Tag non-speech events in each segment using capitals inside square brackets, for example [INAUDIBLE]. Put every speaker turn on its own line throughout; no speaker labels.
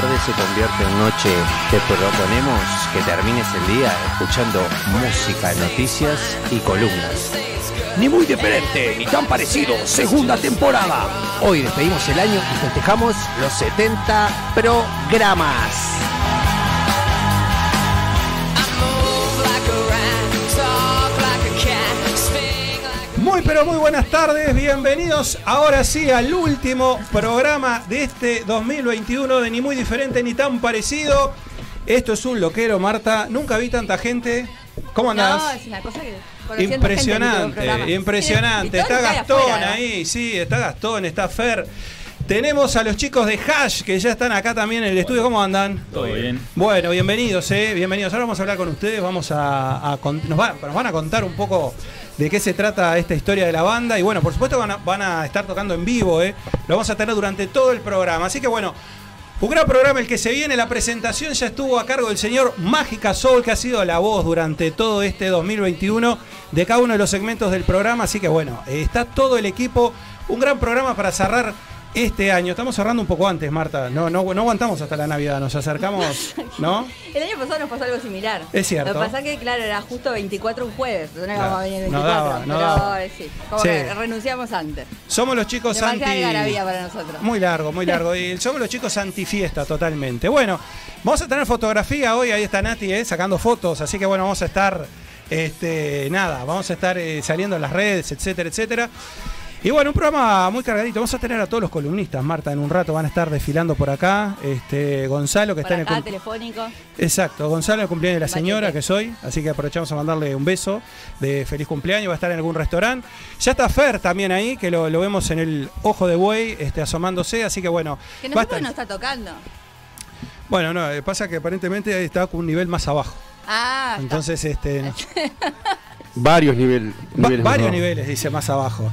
tarde se convierte en noche, te proponemos que termines el día escuchando música, noticias y columnas.
Ni muy diferente, ni tan parecido, segunda temporada. Hoy despedimos el año y festejamos los 70 programas. Pero muy buenas tardes, bienvenidos ahora sí al último programa de este 2021 de Ni muy diferente ni tan parecido. Esto es un loquero, Marta. Nunca vi tanta gente. ¿Cómo andás?
No, es una cosa que.
Impresionante,
gente
impresionante. Está Gastón ahí, sí, está Gastón, está Fer. Tenemos a los chicos de Hash que ya están acá también en el estudio. ¿Cómo andan?
Todo bien.
Bueno, bienvenidos, eh, bienvenidos. Ahora vamos a hablar con ustedes, vamos a, a con- nos, va- nos van a contar un poco de qué se trata esta historia de la banda y bueno, por supuesto van a, van a estar tocando en vivo, eh. Lo vamos a tener durante todo el programa. Así que bueno, un gran programa el que se viene. La presentación ya estuvo a cargo del señor Mágica Soul, que ha sido la voz durante todo este 2021 de cada uno de los segmentos del programa. Así que bueno, eh, está todo el equipo. Un gran programa para cerrar este año. Estamos cerrando un poco antes, Marta. No, no, no aguantamos hasta la Navidad. Nos acercamos, [LAUGHS] ¿no?
El año pasado nos pasó algo similar.
Es cierto.
Lo que pasa que, claro, era justo 24 un jueves. No
Claro,
íbamos a venir el
no
24.
daba, no
pero
daba.
eh, sí, como
Sí.
que renunciamos antes.
Somos los chicos
Demasiada
anti.
para nosotros.
Muy largo, muy largo. [LAUGHS] Y somos los chicos antifiesta totalmente. Bueno, vamos a tener fotografía hoy. Ahí está Nati, eh, sacando fotos. Así que bueno, vamos a estar. Este, nada, vamos a estar eh, saliendo en las redes, etcétera, etcétera. Y bueno, un programa muy cargadito. Vamos a tener a todos los columnistas, Marta, en un rato van a estar desfilando por acá. Este, Gonzalo, que
Por
está en el
telefónico.
Exacto, Gonzalo, el cumpleaños de la señora que soy, así que aprovechamos a mandarle un beso de feliz cumpleaños, va a estar en algún restaurante. Ya está Fer también ahí, que lo, lo vemos en el ojo de buey, este, asomándose, así que bueno.
Que
va
no está tocando.
Bueno, no, eh, pasa que aparentemente está con un nivel más abajo.
Ah, está.
Entonces, este, no. [LAUGHS]
Varios nivel-
Va-
niveles.
varios
¿no?
niveles, dice más abajo.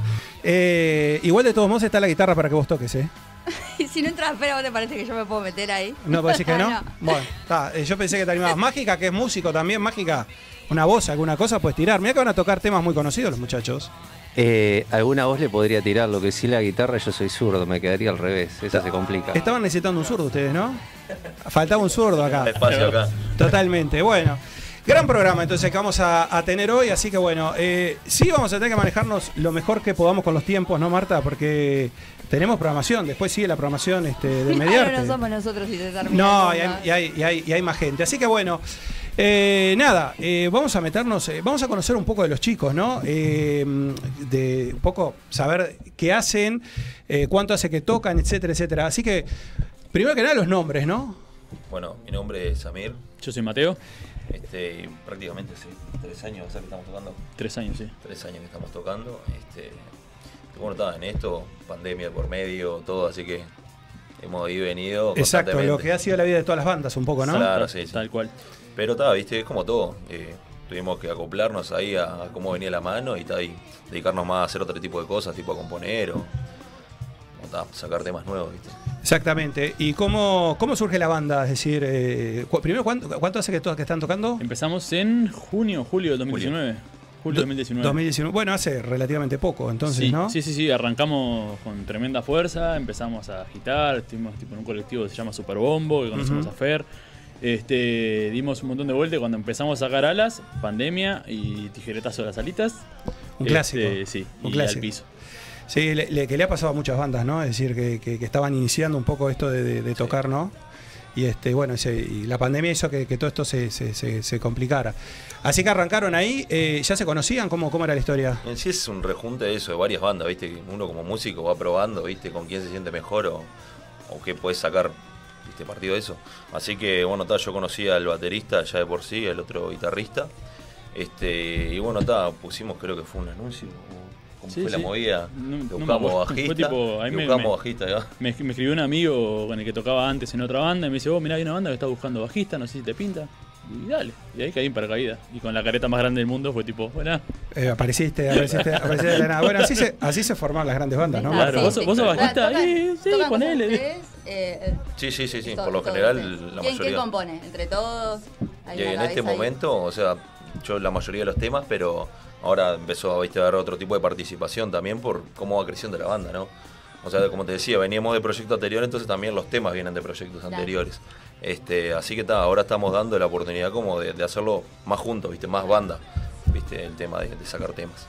Eh, igual de todos modos está la guitarra para que vos toques, ¿eh? [LAUGHS]
Y si no entras afuera, ¿vos te parece que yo me puedo meter ahí?
¿No parece que [LAUGHS] no?
No.
Bueno, está, eh, yo pensé que te animabas. Mágica, que es músico también, Mágica, una voz, alguna cosa, puedes tirar. Mira que van a tocar temas muy conocidos los muchachos.
Eh, alguna voz le podría tirar, lo que sí la guitarra, yo soy zurdo, me quedaría al revés, eso se complica.
Estaban necesitando un zurdo ustedes, ¿no? Faltaba un zurdo acá.
espacio acá.
Totalmente. Bueno, gran programa entonces que vamos a, a tener hoy, así que bueno, eh, sí vamos a tener que manejarnos lo mejor que podamos con los tiempos, ¿no, Marta? Porque tenemos programación, después sigue la programación este, de [LAUGHS]
Claro,
Mediarte.
no somos nosotros si se termina.
No, y hay, y hay- y hay- y hay más gente. Así que bueno, eh, nada, eh, vamos a meternos, eh, vamos a conocer un poco de los chicos, ¿no? Eh, de un poco saber qué hacen, eh, cuánto hace que tocan, etcétera, etcétera. Así que, primero que nada, los nombres, ¿no?
Bueno, mi nombre es Samir.
Yo soy Mateo,
Este, y prácticamente hace tres años o sea, que estamos tocando.
tres años, sí.
Tres años que estamos tocando. Este, bueno, estaba en esto, pandemia por medio, todo, así que hemos ido y venido.
Exacto, lo que ha sido la vida de todas las bandas, un poco, ¿no?
Claro, sí, sí.
Tal cual.
Pero estaba, viste, es como todo. eh, tuvimos que acoplarnos ahí a, a cómo venía la mano y, ta, y dedicarnos más a hacer otro tipo de cosas, tipo a componer o, sacar temas nuevos, viste.
Exactamente. ¿Y cómo, cómo surge la banda? Es decir, eh, cu- primero, ¿cuánto, cuánto hace que, to- que están tocando?
Empezamos en junio, julio del 2019. Julio del 2019.
2019. Bueno, hace relativamente poco, entonces,
sí,
¿no?
sí, sí, sí, arrancamos con tremenda fuerza, empezamos a agitar, estuvimos tipo en un colectivo que se llama Superbombo, que conocemos
Ujú.
a Fer. Este, dimos un montón de vueltas y cuando empezamos a sacar alas, pandemia y tijeretazo de las alitas.
Un
Este,
clásico.
sí,
Un
y
clásico.
al piso.
Sí, le, le- que le ha pasado a muchas bandas, ¿no? Es decir, que, que- que estaban iniciando un poco esto de, de- de tocar, ¿no? Y este, bueno, ese- y la pandemia hizo que, que todo esto se, se- se- se complicara. Así que arrancaron ahí, eh, ¿ya se conocían? ¿Cómo, ¿Cómo era la historia?
En sí es un rejunte de eso, de varias bandas, ¿viste? Uno como músico va probando, ¿viste? Con quién se siente mejor o, o qué puedes sacar, ¿viste? Partido de eso. Así que, bueno, ta, yo conocí al baterista ya de por sí, al otro guitarrista. Este, y bueno, ta, pusimos, creo que fue un anuncio. ¿Cómo
Sí,
fue la
sí.
movida?
No- no
buscamos.
Fue
bajista.
tipo, ahí
y
me-
buscamos
me-
bajista.
Me, me escribió un amigo con el que tocaba antes en otra banda y me dice, vos mirá, hay una banda que está buscando bajista, no sé si te pinta. Y dale, y ahí caí en paracaídas. Y con la careta más grande del mundo fue tipo, bueno,
Eh, apareciste, apareciste, apareciste de la nada. Bueno, así se, así se forman las grandes bandas, ¿no?
Claro,
sí,
vos-
sí.
vos sos bajista, eh, sí, ponele.
Sí, sí, sí, sí.
todo-
Por lo general, la
¿Quién,
mayoría.
¿Quién compone? ¿Entre todos? ¿Hay
Y
una
en este momento, o sea, yo la mayoría de los temas, pero ahora empezó ¿viste, a haber otro tipo de participación también por cómo va creciendo la banda, ¿no? O sea, como te decía, veníamos de proyectos anteriores, entonces también los temas vienen de proyectos
Claro.
anteriores. Este, así que ta, ahora estamos dando la oportunidad como de, de hacerlo más juntos, ¿viste? Más banda, ¿viste? El tema de, de sacar temas.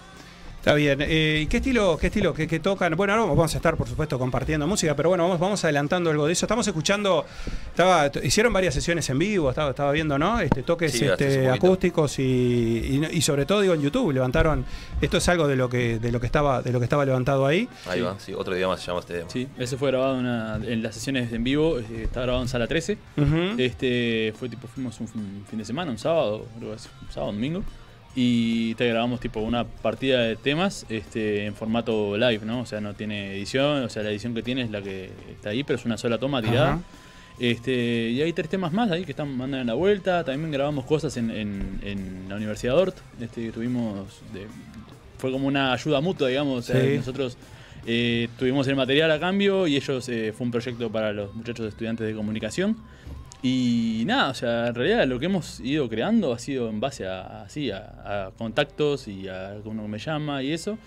Está bien. Eh, ¿Y qué estilo, qué estilo, qué, qué tocan? Bueno, ahora vamos a estar, por supuesto, compartiendo música, pero bueno, vamos, vamos adelantando algo de eso. Estamos escuchando, estaba, hicieron varias sesiones en vivo, estaba, estaba viendo, ¿no? Este, toques
Sí,
este, acústicos y, y, y sobre todo digo en YouTube, levantaron, esto es algo de lo que, de lo que estaba, de lo que estaba levantado ahí.
Ahí va, sí, otro idioma se llama este tema.
Sí, ese fue grabado en, una- en las sesiones en vivo, eh, está grabado en Sala 13.
Ujú.
Este fue tipo, fuimos un fin, fin de semana, un sábado, creo que es un sábado, un domingo. Y te grabamos tipo una partida de temas este, en formato live, ¿no? O sea, no tiene edición, o sea, la edición que tiene es la que está ahí, pero es una sola toma tirada.
Ajá.
Este, y hay tres temas más ahí que están mandando en la vuelta. También grabamos cosas en, en- en la Universidad de Ort. Este, que tuvimos. de- fue como una ayuda mutua, digamos. O sea,
Sí.
nosotros eh, tuvimos el material a cambio y ellos eh, fue un proyecto para los muchachos estudiantes de comunicación. Y nada, o sea, en realidad lo que hemos ido creando ha sido en base a, así, a, a contactos y a que uno me llama y eso.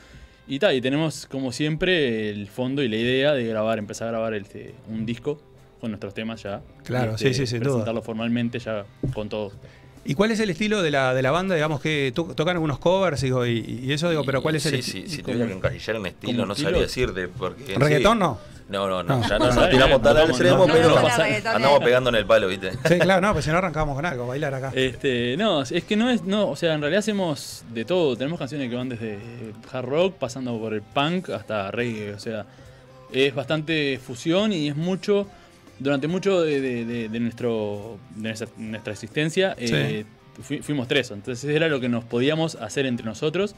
Y tal, y tenemos como siempre el fondo y la idea de grabar, empezar a grabar este, un disco con nuestros temas ya.
Claro,
Este,
sí, sí, sin duda.
Presentarlo formalmente ya con todo.
¿Y cuál es el estilo de la, de la banda? Digamos que to- tocan algunos covers digo, y, y eso, digo, pero ¿cuál es el
Sí,
estilo?
sí, si tuviera que encasillar en estilo, no sabría decirte. Porque
¿Reggaetón
sí-
no?
No, no, no,
No.
ya no tiramos tal al extremo, pero
no, no,
andamos
no.
pegando en el palo, ¿viste?
Sí, claro, no, pues si no arrancamos con algo, bailar acá.
Este, no, es que no es, no, o sea, en realidad hacemos de todo. Tenemos canciones que van desde hard rock, pasando por el punk hasta reggae. O sea, es bastante fusión y es mucho. Durante mucho de, de- de- de nuestro, de nuestra, nuestra existencia, eh, fui- fuimos tres. Entonces era lo que nos podíamos hacer entre nosotros.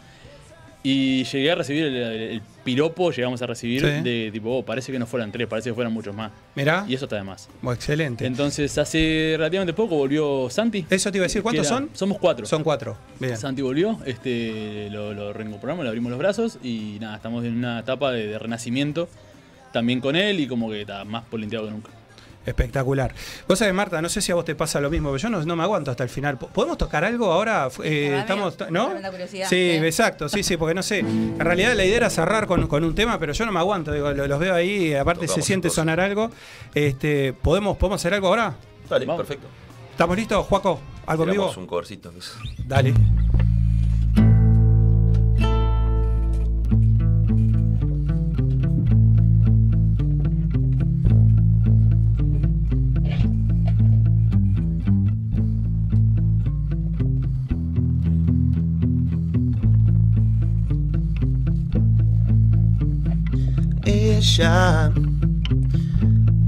Y llegué a recibir el, piropo, llegamos a recibir
Sí.
de tipo, oh, parece que no fueran tres, parece que fueran muchos más.
Mirá,
Y eso está de más.
bueno, excelente.
Entonces, hace relativamente poco volvió Santi.
Eso te iba a decir, ¿cuántos
era-
son?
Somos cuatro.
Son cuatro. Bien.
Santi volvió, este, lo, lo reincorporamos, le abrimos los brazos y nada, estamos en una etapa de, de renacimiento también con él y como que está más polinteado que nunca.
Espectacular. Vos sabés, Marta, no sé si a vos te pasa lo mismo, pero yo no, no me aguanto hasta el final. ¿Po- ¿Podemos tocar algo ahora? Eh, estamos, ¿No? Sí,
sí.
exacto, sí, sí, porque no sé. En realidad la idea era cerrar con, con un tema, pero yo no me aguanto. Digo, lo- los veo ahí, aparte se siente
entonces.
sonar algo. Este, ¿podemos, ¿Podemos hacer algo ahora?
Dale,
Vamos.
perfecto.
¿Estamos listos, Juaco? ¿Algo en vivo?
Tiramos un covercito. que es-
Dale.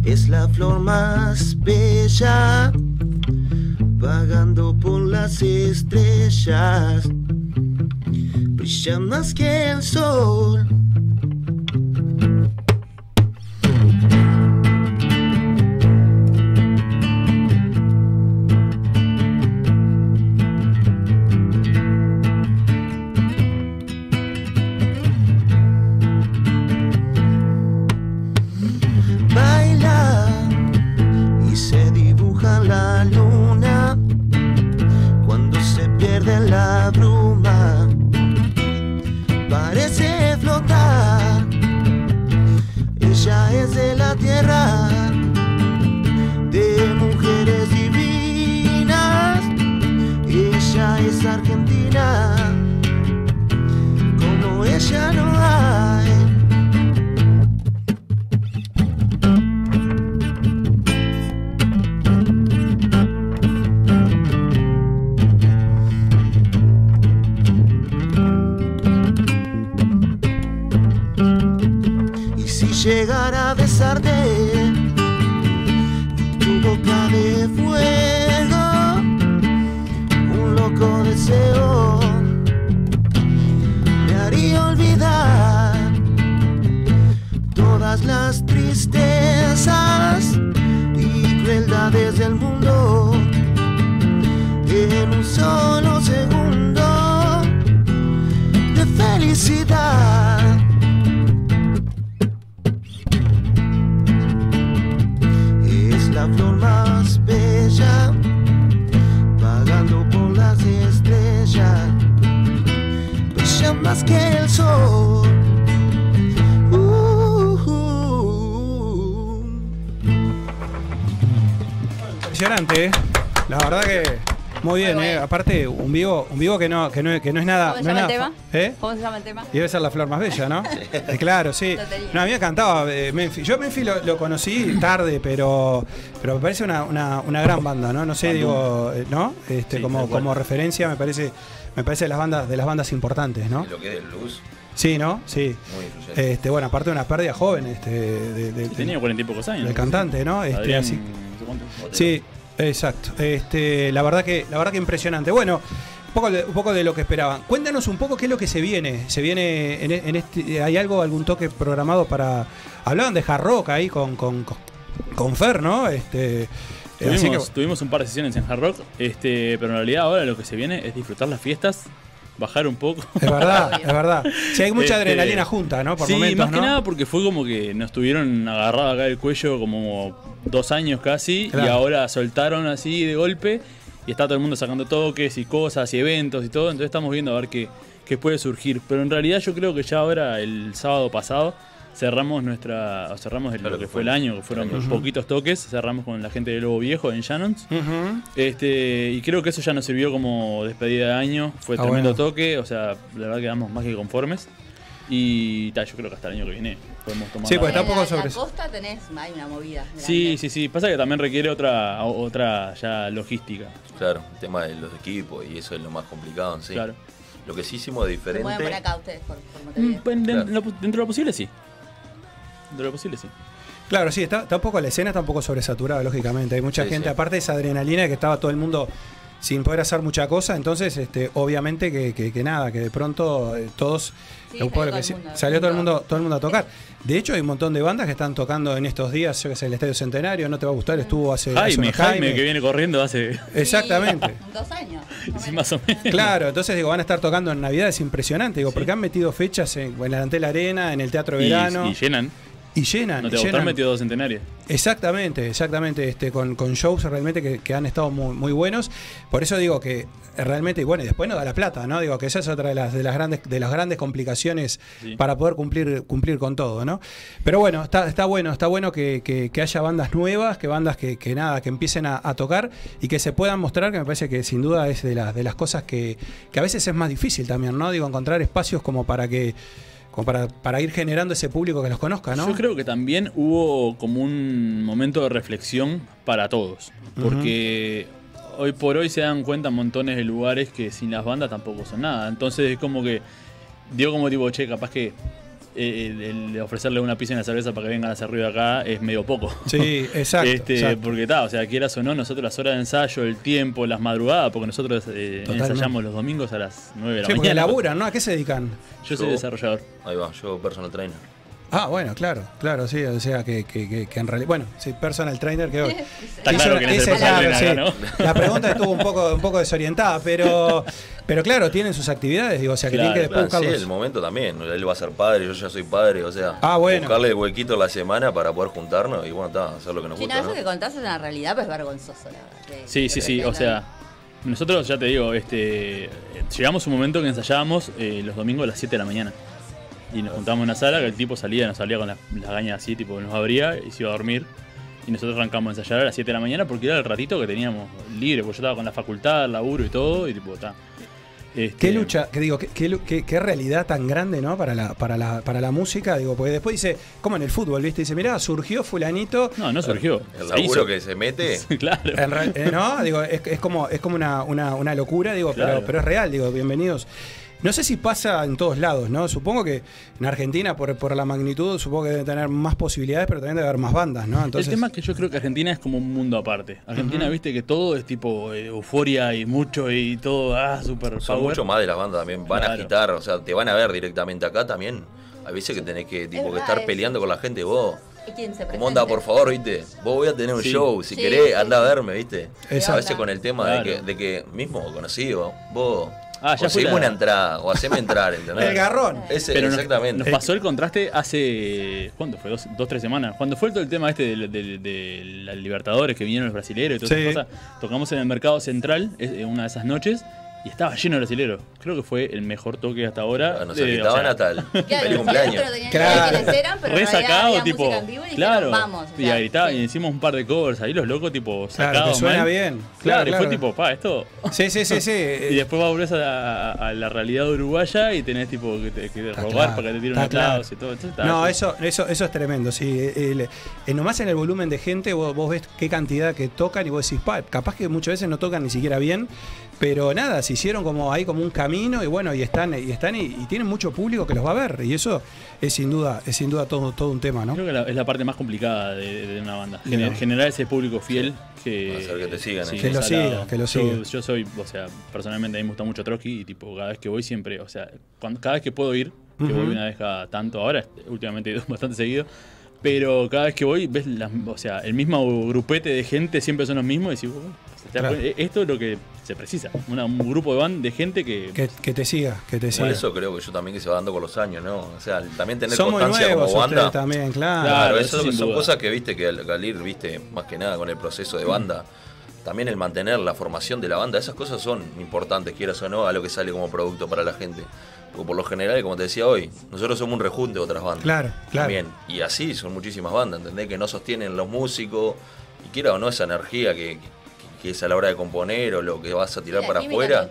Es la flor más bella, vagando por las estrellas, brilla más que el sol. My Es la flor más bella, pagando por las estrellas, brilla más que el sol. Uh, uh.
Impresionante, ¿eh? la verdad que muy bien,
Muy
¿eh?
bueno.
Aparte, un vivo, un vivo que no, que no, que no es nada.
¿Cómo se
no es
llama el tema?
¿Eh?
¿Cómo se llama el tema?
Y debe ser la flor más bella, ¿no? [LAUGHS] Eh, claro, sí. No, a mí me encantaba eh, Memphis. Yo Memphis lo, lo conocí tarde, pero, pero me parece una, una, una gran banda, ¿no? No sé, digo, eh, ¿no? Este,
Sí,
como, como referencia me parece, me parece de las bandas, de las bandas importantes, ¿no?
Lo que es el blues,
Sí, ¿no? Sí.
muy influyente.
Este, bueno, aparte de una pérdida joven, este, de, de-
Tenía cuarenta y pocos años.
del cantante, ¿no? Este,
Adrián,
así. Sí, exacto. Este, la verdad que, la verdad que impresionante. Bueno, un poco, de, un poco de lo que esperaban. Cuéntanos un poco qué es lo que se viene. Se viene en, en este, hay algo, algún toque programado para. Hablaban de hard rock ahí con, con, con, con Fer, ¿no? Este,
Tuvimos,
que,
tuvimos un par de sesiones en Hard Rock, este, pero en realidad ahora lo que se viene es disfrutar las fiestas, bajar un poco.
es verdad, [LAUGHS] es verdad. Sí, hay mucha
Este,
adrenalina junta, ¿no? Por
sí,
momentos,
más
¿no?
que nada porque fue como que nos tuvieron agarrado acá el cuello como dos años casi
Claro.
y ahora soltaron así de golpe y está todo el mundo sacando toques y cosas y eventos y todo, entonces estamos viendo a ver qué, qué puede surgir. Pero en realidad yo creo que ya ahora el sábado pasado cerramos nuestra o cerramos el-
Claro
lo que fue el año, que fueron poquitos toques, cerramos con la gente de Lobo Viejo en Shannons. Este, y creo que eso ya nos sirvió como despedida de año. Fue
Ah,
tremendo
bueno.
toque, o sea, la verdad quedamos más que conformes. Y ta, yo creo que hasta el año que viene podemos tomar.
Sí, pues
En
está un poco
la,
sobre
la
eso.
costa tenés, hay una movida. grande.
Sí, sí, sí. Pasa que también requiere otra otra ya logística.
Claro, el tema de los equipos y eso es lo más complicado en sí.
Claro.
Lo que sí hicimos de
Se mueven por
diferente.
acá ustedes, por, por
Mm,
Montevideo.
Claro.
dentro de lo posible, sí. De lo posible, sí.
Claro, sí, está, está un poco la escena, está un poco sobresaturada, lógicamente. Hay mucha
Sí,
gente,
sí.
aparte de esa adrenalina que estaba todo el mundo sin poder hacer mucha cosa, entonces, este, obviamente que, que- que nada, que de pronto eh, todos
Sí, salió todo el mundo.
salió todo el mundo, todo el mundo a tocar. De hecho, hay un montón de bandas que están tocando en estos días, yo que sé, el Estadio Centenario, no te va a gustar, estuvo hace, hace
Jaime,
unos
Jaime, que viene corriendo hace. [LAUGHS]
Exactamente.
Sí, [LAUGHS] dos años. más o
sí,
menos.
más o menos.
Claro, entonces digo, van a estar tocando en Navidad, es impresionante, digo,
Sí.
porque han metido fechas en, en la Antel Arena, en el Teatro
Y,
Verano,
y llenan.
Y llenan.
No te a gustar
llenan.
metido dos centenarios.
Exactamente, exactamente, este, con, con shows realmente que, que han estado muy, muy buenos. Por eso digo que realmente, y bueno, y después no da la plata, ¿no? Digo que esa es otra de las, de las grandes, de las grandes complicaciones
Sí.
para poder cumplir, cumplir con todo, ¿no? Pero bueno, está, está bueno, está bueno que, que- que haya bandas nuevas, que bandas que, que nada, que empiecen a, a tocar y que se puedan mostrar, que me parece que sin duda es de, las de las cosas que, que a veces es más difícil también, ¿no? Digo, encontrar espacios como para que como para, para ir generando ese público que los conozca, ¿no?
Yo creo que también hubo como un momento de reflexión para todos. Porque hoy por hoy se dan cuenta montones de lugares que sin las bandas tampoco son nada. Entonces es como que dio como tipo, che, capaz que eh, el, el ofrecerle una pizza y una cerveza para que vengan a hacer ruido acá es medio poco.
Sí, [LAUGHS] exacto.
Este,
exacto.
Porque está, o sea, quieras o no, nosotros las horas de ensayo, el tiempo, las madrugadas, porque nosotros eh, ensayamos los domingos a las 9 de la
Sí, porque
mañana.
laburan, ¿no? ¿A qué se dedican?
Yo soy desarrollador.
Ahí va, yo personal trainer.
Ah, bueno, claro, claro, sí, o sea que, que, que, que en realidad, bueno, sí, personal trainer que [LAUGHS]
Está
Hizo-
claro que es
ese,
personal
claro,
trainer
sí.
acá, ¿no?
La pregunta estuvo un poco, un poco desorientada, pero, pero claro, tienen sus actividades, digo, o sea que
Claro,
tienen que después
sí, el momento también. Él va a ser padre, yo ya soy padre, o sea,
Ah, bueno.
buscarle el huequito a la semana para poder juntarnos y bueno, está, hacer lo que nos
Sí, no,
gusta.
eso
¿no?
que contás es una realidad, pues es vergonzoso, la verdad. que-
Sí, sí,
que
sí. O sea, nosotros ya te digo, este, llegamos a un momento que ensayábamos eh, los domingos a las 7 de la mañana. Y nos juntábamos en una sala que el tipo salía, nos salía con las las gañas así, tipo nos abría y se iba a dormir. Y nosotros arrancamos a ensayar a las 7 de la mañana porque era el ratito que teníamos libre, porque yo estaba con la facultad, el laburo y todo, y tipo, está. Este,
Qué lucha, que digo, qué, qué lu- qué- qué realidad tan grande, ¿no? Para la, para la, para la música, digo, porque después dice, como en el fútbol, ¿viste? Dice, mirá, surgió fulanito.
No, no surgió.
El laburo
hizo.
que se mete. [LAUGHS]
claro.
En real- eh, no, digo, es, es como, es como una, una, una locura, digo, pero, pero es real, digo, bienvenidos. No sé si pasa en todos lados, ¿no? Supongo que en Argentina, por, por la magnitud, supongo que debe tener más posibilidades, pero también debe haber más bandas, ¿no? Entonces,
el tema es que yo creo que Argentina es como un mundo aparte. Argentina, viste que todo es tipo eh, euforia y mucho y todo, ah, super
Son
power.
mucho más de las bandas también. Van a agitar, o sea, te van a ver directamente acá también. Hay veces que tenés que, tipo, que estar peleando con la gente. Vos,
¿Y quién se
¿cómo onda, por favor, viste? Vos voy a tener un
Sí.
show. Si
Sí,
querés,
sí,
anda a verme, viste.
Exacto.
A veces con el tema
Claro.
de, que, de que mismo conocido, vos
Ah, ya la-
una entrada o haceme entrar, [LAUGHS] ¿entendés?
El garrón.
Ese,
Pero nos-
exactamente.
Nos, pasó el contraste hace. ¿Cuándo fue? Dos, dos tres semanas. Cuando fue todo el tema este de, de- de la Libertadores que vinieron los brasileños y todas
Sí.
esas cosas. Tocamos en el mercado central eh, una de esas noches. Y estaba lleno de brasileros. Creo que fue el mejor toque hasta ahora.
Ah, nos gritaban
o sea,
hasta el [LAUGHS]
Claro,
feliz cumpleaños.
Claro.
de
Re sacado, tipo. claro.
vamos.
y gritaba,
sí.
y hicimos un par de covers ahí, los locos, tipo,
Claro,
sacados.
suena
mal.
bien.
Claro,
Claro,
y fue
claro.
tipo, pa, esto.
Sí, sí, sí, sí. [LAUGHS]
Y después va a volver a, la realidad uruguaya y tenés tipo que, te,
Está claro,
para que te tiren
está
un
claro.
aplauso y todo. Entonces, está,
No,
eso-
eso, eso, es tremendo, sí. El- nomás en el volumen de gente vos, vos ves qué cantidad que tocan y vos decís, pa, capaz que muchas veces no tocan ni siquiera bien, pero nada, se hicieron como ahí como un camino y bueno, y están, y están y, y tienen mucho público que los va a ver. Y eso es sin duda, es sin duda todo, todo un tema, ¿no?
Creo que la- es la parte más complicada de, de una banda. Gener- Generar ese público fiel que.
Hacer que te sigan,
sí.
Que lo siga, que lo
Yo-
siga.
Yo, soy, o sea, personalmente a mí me gusta mucho Trotsky y tipo, cada vez que voy siempre, o sea, cuando, cada vez que puedo ir, que
Ujú.
voy una vez cada tanto, ahora últimamente he ido [LAUGHS] bastante seguido. Pero cada vez que voy, ves las, o sea, el mismo grupete de gente siempre son los mismos y decís, "Bueno, o sea, te das
Claro.
cuenta, esto es lo que se precisa. Una- un grupo de band de gente que,
Que, que te siga, que te
Por
siga.
eso creo que yo también que se va dando con los años, ¿no? O sea, también tener
Son muy
constancia
nuevos
como banda.
también, claro.
Claro, eso, son
duda.
cosas que viste que al, al ir, viste, más que nada con el proceso de banda, también el mantener la formación de la banda, esas cosas son importantes, quieras o no, a lo que sale como producto para la gente. Porque por lo general, como te decía hoy, nosotros somos un rejunte de otras bandas.
Claro, claro.
También. Y así son muchísimas bandas, ¿entendés? Que no sostienen los músicos, y quiera o no esa energía que, que- que es a la hora de componer o lo que vas a tirar
La
para afuera.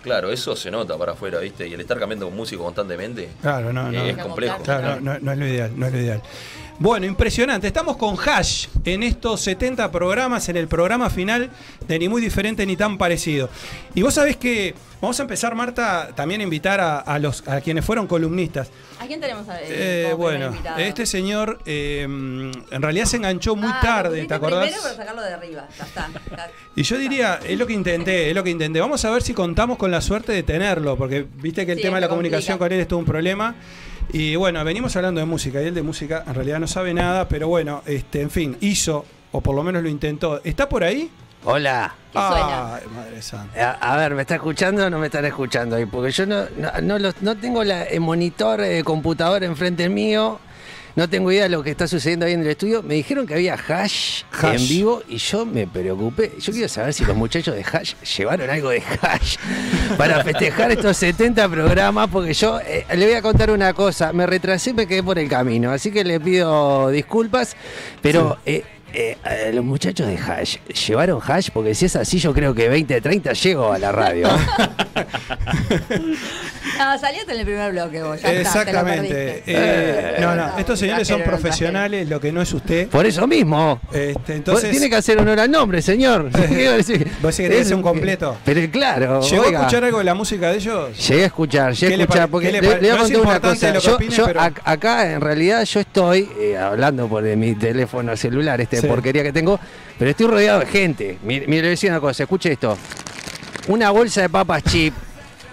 Claro, eso se nota para afuera, ¿viste? Y el estar cambiando con músico constantemente
Claro, no, no.
es complejo.
Claro, no, no- no es lo ideal, no es lo ideal. Bueno, impresionante. Estamos con Hash en estos 70 programas, en el programa final de Ni Muy Diferente ni Tan Parecido. Y vos sabés que vamos a empezar, Marta, también a invitar a, a los, a quienes fueron columnistas.
¿A quién tenemos eh,
Eh,
primer
bueno, este señor eh, en realidad se enganchó muy
Ah,
tarde, ¿te acordás?
Primero para sacarlo de arriba. Ya está. Ya- [LAUGHS]
Y yo diría, es lo que intenté, es lo que intenté. Vamos a ver si contamos con la suerte de tenerlo, porque viste que el
Sí,
tema de la
complica.
comunicación con él es todo un problema. Y bueno, venimos hablando de música, y él de música en realidad no sabe nada, pero bueno, este, en fin, hizo, o por lo menos lo intentó. ¿Está por ahí?
Hola.
¿Qué suena?
Ay, madre santa.
A, a ver, ¿me está escuchando o no me están escuchando ahí? Porque yo no, no, no los- no tengo la, el monitor de computadora enfrente mío. No tengo idea de lo que está sucediendo ahí en el estudio. Me dijeron que había hash,
Hash.
en vivo y yo me preocupé. Yo quiero saber si los muchachos de hash llevaron algo de hash para festejar estos 70 programas. Porque yo eh, le voy a contar una cosa. Me retrasé y me quedé por el camino. Así que le pido disculpas. Pero eh, eh, los muchachos de hash, ¿llevaron hash? Porque si es así, yo creo que 20, 30 llego a la radio. [LAUGHS]
No, salíate en el primer bloque vos. Ya está, te lo
Exactamente.
perdiste.
Eh, no, no,
Eh,
estos señores son profesionales, lo que no es usted.
Por eso mismo.
Este, entonces,
Tiene que hacer honor al nombre, señor. [LAUGHS]
¿Vos sí querés hacer un completo?
Pero claro.
¿llegó
oiga.
a escuchar algo de la música de ellos?
Llegué a escuchar, llegué
¿Qué
a escuchar, porque
le
voy a
no es
contar una cosa.
lo que
Yo,
opine,
yo
pero-
ac- acá en realidad yo estoy eh, hablando por de mi teléfono celular, este Porquería que tengo, pero estoy rodeado de gente. Mire, mire, le decía una cosa, escuche esto. Una bolsa de papas chip,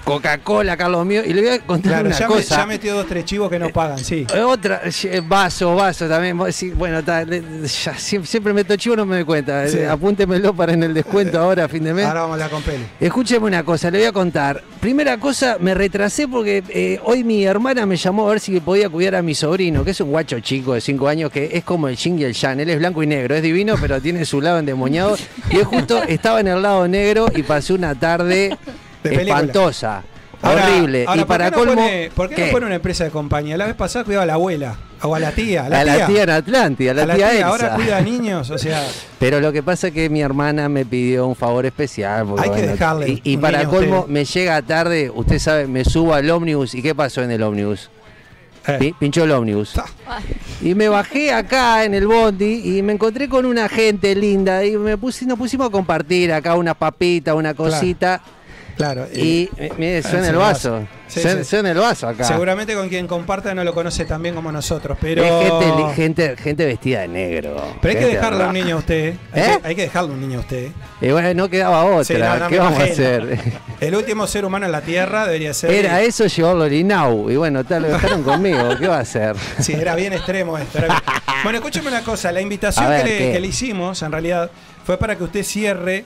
Coca-Cola, Carlos mío, y le voy a contar
Claro,
una
ya, me,
cosa.
ya metió dos, tres chivos que no pagan, sí.
Eh, Otra, eh, vaso, vaso también. Bueno, ta, le- ya, siempre, siempre meto chivo, no me doy cuenta.
Sí.
Eh, Apúntemelo para en el descuento ahora, a fin de mes.
Ahora vamos a hablar con Peli.
Escúcheme una cosa, le voy a contar. Primera cosa, me retrasé porque eh, hoy mi hermana me llamó a ver si podía cuidar a mi sobrino, que es un guacho chico de 5 años, que es como el Jing y el Yang. Él es blanco y negro, es divino, pero tiene su lado endemoniado. Y él justo estaba en el lado negro y pasé una tarde
De
espantosa.
Ahora-
horrible.
ahora,
y para
¿por qué no
colmo.
pone- ¿Por qué,
¿qué?
no pone una empresa de compañía? La vez pasada cuidaba a la abuela, o a la tía. A la,
a la tía en Atlántida, a la,
A la
tía,
tía, ahora cuida a niños, o sea. [LAUGHS]
Pero lo que pasa es que mi hermana me pidió un favor especial.
Hay que dejarle
Y, para colmo,
usted.
me llega tarde, usted sabe, me subo al ómnibus. ¿Y qué pasó en el ómnibus?
eh,
Pi- Pinchó el ómnibus. Y me bajé acá en el bondi y me encontré con una gente linda y me puse, nos pusimos a compartir acá unas papitas, una cosita.
Claro.
Y me- mire, suena el vaso.
Sí,
suena,
sí.
suena el vaso acá.
Seguramente con quien comparta no lo conoce tan bien como nosotros, pero.
Es gente, li- gente, gente vestida de negro.
Pero hay que dejarle a un niño a usted. Hay,
¿Eh?
que, hay que dejarle un niño a usted.
Y bueno, no quedaba otra.
Sí, no, no
¿Qué vamos a hacer?
El último ser humano en la Tierra debería ser.
Era eso llevarlo Inau. Y bueno, tal, lo dejaron conmigo. ¿Qué va a hacer?
Sí, era bien extremo esto. bien- Bueno, escúcheme una cosa. La invitación
A ver,
que, le, que le hicimos, en realidad, fue para que usted cierre.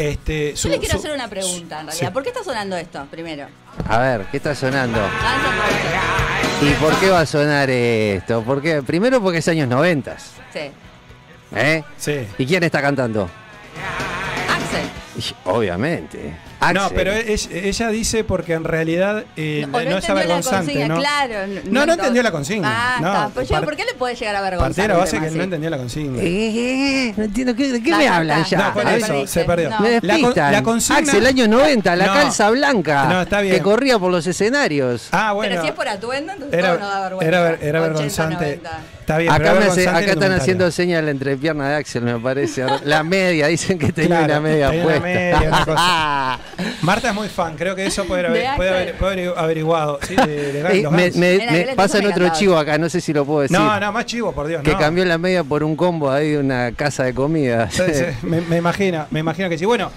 Este, su,
Yo le quiero
su-
hacer una pregunta, en realidad.
Sí.
¿Por qué está sonando esto, primero?
A ver, ¿qué está sonando?
Ah,
¿Y por qué va a sonar esto? Porque, primero porque es años 90.
es- Sí.
¿Eh?
Sí.
¿Y quién está cantando?
Axel.
Y, obviamente.
No, pero es- ella dice porque en realidad eh, no, es
entendió la
avergonzante,
consigna,
¿no?
claro.
No, no entendió la consigna.
Ah,
no,
está. Pues yo, ¿por qué le puede llegar a avergonzar?
La
un
base que no
así?
entendió la consigna.
Eh, eh, eh, no entiendo qué- de qué
No,
me hablan ya.
No, por
te
eso,
perdiste.
se perdió.
No.
Me
La con- la consigna-
Axel, año 90, la
No.
calza blanca.
No, está bien.
Que corría por los escenarios.
Ah, bueno.
Pero si es por atuendo, entonces
Era,
todo no da vergüenza.
era, era
80,
vergonzante.
90.
Está bien,
acá me hace- acá
el
están haciendo señal la entrepierna de Axel, me parece. La media, dicen que tenía
Claro,
una media
tenía una
puesta. [LAUGHS]
Marta es muy fan, creo que eso puede haber,
De
puede haber,
Axel.
puede haber averiguado. Sí, de, [LAUGHS] los
me, me-
Mira,
pasan otro chivo acá, no sé si lo puedo decir.
no, no, más chivo, por Dios.
que
no.
cambió la media por un combo ahí de una casa de comida.
Sí, sí, me, me imagino, me imagino que sí. Bueno,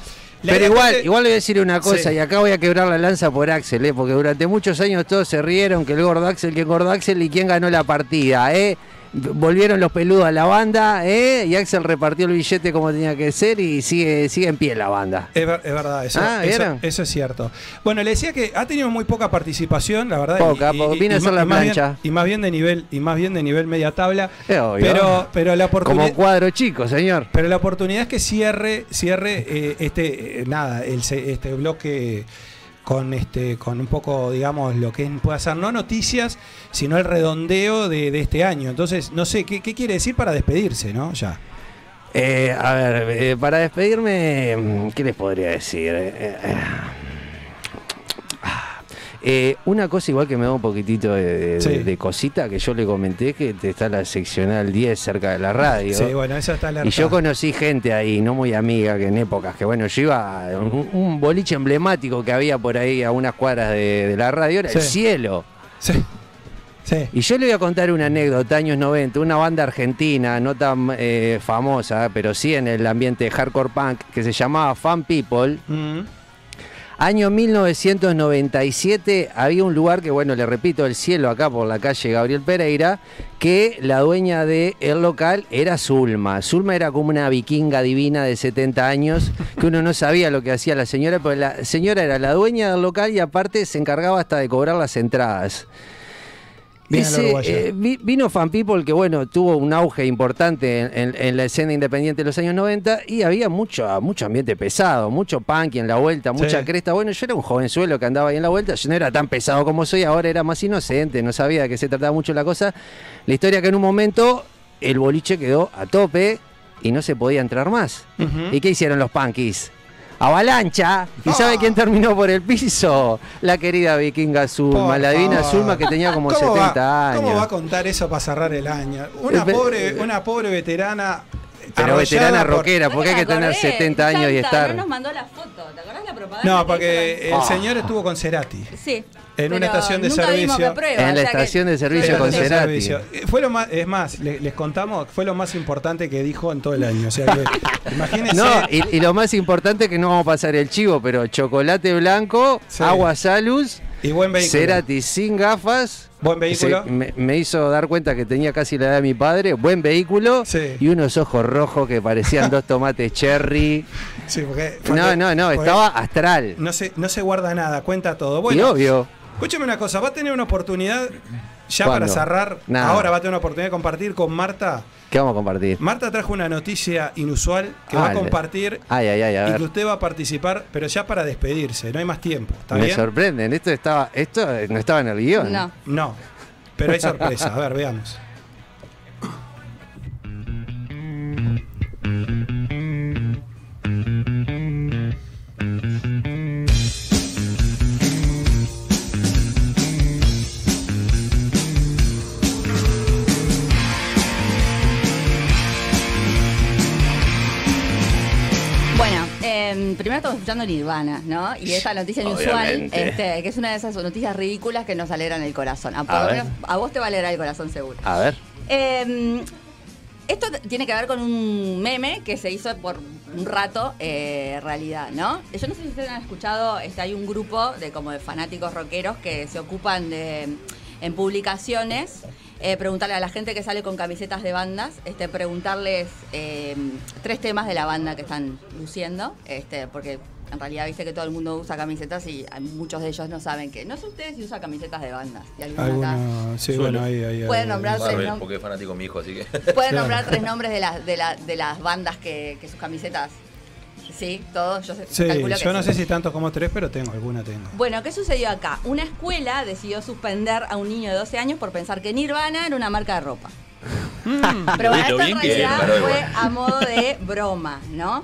Pero igual, igual le voy a decir una cosa,
Sí.
y acá voy a quebrar la lanza por Axel, ¿eh? porque durante muchos años todos se rieron que el gordo Axel, que el gordo Axel y quién ganó la partida, ¿eh? Volvieron los peludos a la banda, ¿eh? Y Axel repartió el billete como tenía que ser y sigue, sigue en pie la banda.
Es, ver- es verdad, eso,
Ah,
eso, es cierto. Bueno, le decía que ha tenido muy poca participación, la verdad.
Poca, po- vino a hacer
ma-
la
bien-
plancha.
y más bien de nivel, y más bien de nivel media tabla.
Es obvio.
Pero, pero la
Como
oportunidad.
cuadro chico, señor.
Pero la oportunidad es que cierre, cierre eh, este, eh, nada, el, este bloque con este, con un poco, digamos, lo que puede ser no noticias, sino el redondeo de, de este año. Entonces, no sé, ¿qué, quiere decir para despedirse, no? Ya.
Eh, a ver, eh, para despedirme, ¿qué les podría decir? Eh, eh, una cosa igual que me da un poquitito de, de-
Sí.
de cosita que yo le comenté que te está la seccional 10 cerca de la radio.
Sí, bueno, esa está alerta.
Y yo conocí gente ahí, no muy amiga, que en épocas que bueno, yo iba a un, un boliche emblemático que había por ahí a unas cuadras de, de la radio, era el cielo.
Sí. Sí.
Y yo le voy a contar una anécdota, años 90, una banda argentina, no tan eh, famosa, pero sí en el ambiente hardcore punk, que se llamaba Fan People.
Mm.
Año 1997 había un lugar que, bueno, le repito, el cielo acá por la calle Gabriel Pereira, que la dueña del local era Zulma. Zulma era como una vikinga divina de 70 años, que uno no sabía lo que hacía la señora, pero la señora era la dueña del local y aparte se encargaba hasta de cobrar las entradas.
Bien
Ese, eh, vi- vino Fan People que bueno, tuvo un auge importante en, en- en la escena independiente de los años 90 y había mucho, mucho ambiente pesado, mucho punk en la vuelta, mucha
Sí.
cresta. Bueno, yo era un jovenzuelo que andaba ahí en la vuelta, yo no era tan pesado como soy ahora, era más inocente, no sabía de qué se trataba mucho la cosa. La historia que en un momento el boliche quedó a tope y no se podía entrar más. ¿Y qué hicieron los punkies? Avalancha. ¿Y
Ah.
sabe quién terminó por el piso? La querida vikinga Zulma,
Por
la divina
favor.
Zulma que tenía como
¿Cómo
70
va,
años.
¿Cómo va a contar eso para cerrar el año? Una
Eh, pe-
pobre, una pobre veterana.
Pero veterana
por-
rockera, porque hay que tener
acordé,
70 años y estar.
No nos mandó la foto, ¿te acordás la propaganda?
No,
que
porque el señor estuvo con Cerati.
Sí.
en una estación de servicio.
prueba,
En la estación de servicio con Cerati.
servicio. Fue lo más, es más, le- les, contamos, fue lo más importante que dijo en todo el año. O sea que, [LAUGHS] imagínense.
No, y, y lo más importante que no vamos a pasar el chivo, pero chocolate blanco,
Sí.
agua salus,
y buen vehículo.
Cerati sin gafas.
Buen vehículo.
Se- me, me hizo dar cuenta que tenía casi la edad de mi padre, buen vehículo
Sí.
y unos ojos rojos que parecían dos tomates cherry. [LAUGHS]
Sí, porque-
No,
porque-
no, no, estaba astral.
No se, no se guarda nada, cuenta todo.
y obvio.
escúchame una cosa, va a tener una oportunidad ya
¿Cuándo?
para cerrar.
Nada.
Ahora va a tener una oportunidad de compartir con Marta.
¿Qué vamos a compartir?
Marta trajo una noticia inusual que va a
Ale.
compartir
Ay, ay, ay, a
y
ver.
que usted va a participar, pero ya para despedirse, no hay más tiempo. ¿Está
Me
bien?
sorprenden, esto estaba, esto no estaba en el guion.
No.
No, pero hay sorpresa. A ver, veamos.
Eh, primero estamos escuchando Nirvana, ¿no? Y esta noticia inusual, este, que es una de esas noticias ridículas que nos alegran el corazón. A, por
A
menos a vos te va a alegrar el corazón seguro.
A ver.
Eh, esto tiene que ver con un meme que se hizo por un rato eh, realidad, ¿no? Yo no sé si ustedes han escuchado, este, hay un grupo de como de fanáticos rockeros que se ocupan de en publicaciones eh, preguntarle a la gente que sale con camisetas de bandas, este, preguntarles eh, tres temas de la banda que están luciendo, este, porque en realidad viste que todo el mundo usa camisetas y muchos de ellos no saben que no sé ustedes si usan camisetas de bandas. Y alguno acá
Alguno, sí, bueno, ahí, ahí.
Pueden nombrar tres nom-
porque es fanático mi hijo, así que.
Pueden
Claro.
nombrar tres nombres de las, de, la- de las bandas que, que sus camisetas Sí, todos, yo sé-
Sí,
calculo que
yo no
sí.
sé si tanto como tres, pero tengo, alguna tengo.
Bueno, ¿qué sucedió acá? Una escuela decidió suspender a un niño de 12 años por pensar que Nirvana era una marca de ropa. [LAUGHS] Pero bueno,
Lo
esto en realidad fue
igual.
a modo de [LAUGHS] broma, ¿no?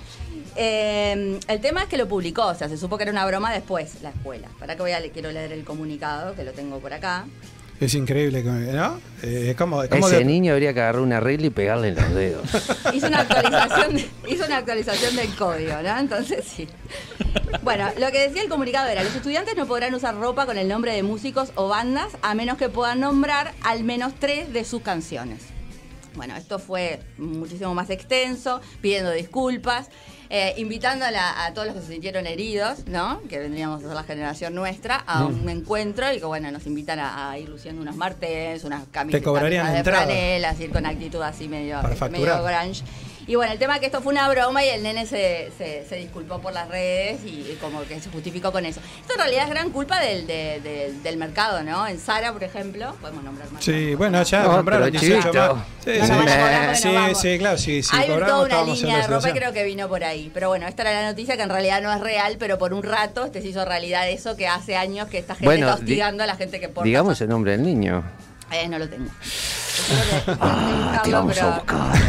Eh, el tema es que lo publicó, o sea, se supo que era una broma después la escuela. Para que voy a le- quiero leer el comunicado, que lo tengo por acá.
Es increíble, que- ¿no? Eh, es como, es como
Ese
de-
niño habría que agarrar una regla y pegarle en los dedos. [LAUGHS]
Hizo una actualización, de- hizo una actualización del código, ¿no? Entonces sí. Bueno, lo que decía el comunicado era, los estudiantes no podrán usar ropa con el nombre de músicos o bandas a menos que puedan nombrar al menos tres de sus canciones. Bueno, esto fue muchísimo más extenso, pidiendo disculpas, eh, invitando a, todos los que se sintieron heridos, ¿no? Que vendríamos a ser la generación nuestra, a un encuentro y que, bueno, nos invitan a, a ir luciendo unos martes, unas
cobrarían
de franelas, ir con actitud así medio,
Para
medio grunge. Y bueno, el tema es que esto fue una broma y el nene se, se- se disculpó por las redes y, y como que se justificó con eso. Esto en realidad es gran culpa del, de- del- del mercado, ¿no? En Sara, por ejemplo, podemos nombrar más.
Sí, bueno, ya
No,
nombraron
pero
18
chivito.
más. Sí,
No,
sí,
cobrar
sí,
no vamos.
sí, claro, sí, sí,
Hay
cobramos,
toda una línea
la
de ropa creo que vino por ahí. Pero bueno, esta era la noticia que en realidad no es real, pero por un rato este se hizo realidad eso que hace años que esta gente
Bueno,
está hostigando a la gente que porta.
Digamos el nombre del niño.
Eh, no lo tengo. Yo creo que-
Ah, te
buscarlo,
vamos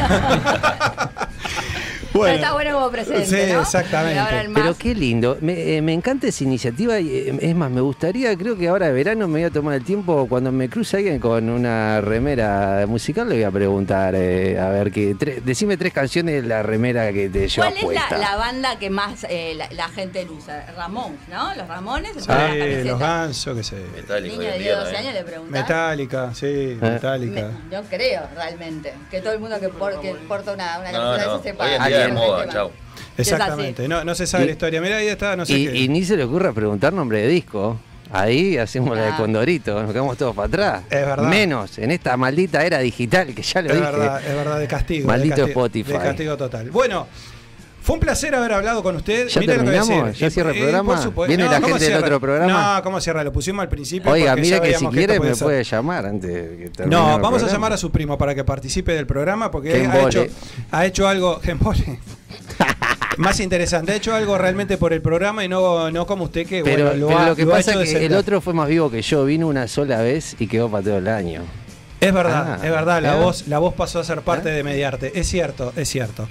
Pero está bueno como presente,
Sí,
¿no?
exactamente.
Pero qué lindo. Me, eh, me encanta esa iniciativa y eh, es más, me gustaría, creo que ahora de verano me voy a tomar el tiempo, cuando me cruce alguien con una remera musical, le voy a preguntar, eh, a ver, que tre- decime tres canciones de la remera que te llevas
¿Cuál es la, la banda que más eh, la, la gente usa? Ramón, ¿no? Los Ramones.
Sí, los gansos, qué sé.
Metálico
Niño de
en
10,
día
12 años le preguntan.
Metallica, sí,
Eh.
Metallica.
Me- yo creo, realmente. Que todo el mundo que, por- que porta una, una
No, no,
eso sepa. El
moda,
tema.
chau.
Exactamente, no, no se sabe
Y-
la historia. Mira, ahí está, no sé
y,
qué.
y ni se le ocurra preguntar nombre de disco. Ahí hacemos la de
Ah.
Condorito, nos quedamos todos para atrás.
Es verdad.
Menos en esta maldita era digital que ya lo
Es
dije.
verdad, es verdad, de castigo.
Maldito
de castigo,
Spotify.
De castigo total. Bueno, fue un placer haber hablado con usted.
¿Ya
Mire lo que
terminamos? ¿Ya
Eh,
cierra el
eh,
programa? ¿Viene la
¿cómo
gente del otro programa?
No, ¿cómo cierra? Lo pusimos al principio.
Oiga,
ya
que si quiere me
ser-
puede llamar antes de que termine
No,
el
vamos a llamar a su primo para que participe del programa porque
Que
ha hecho, ha hecho algo. [LAUGHS] Más interesante, ha hecho algo realmente por el programa y no, no como usted que
Pero,
bueno, lo,
pero
ha,
lo que
lo
pasa es que el otro fue más vivo que yo. Vino una sola vez y quedó para todo el año.
Es verdad,
Ah,
es verdad, la
¿eh?
voz, la voz pasó a ser parte de Mediarte. Es cierto, es cierto.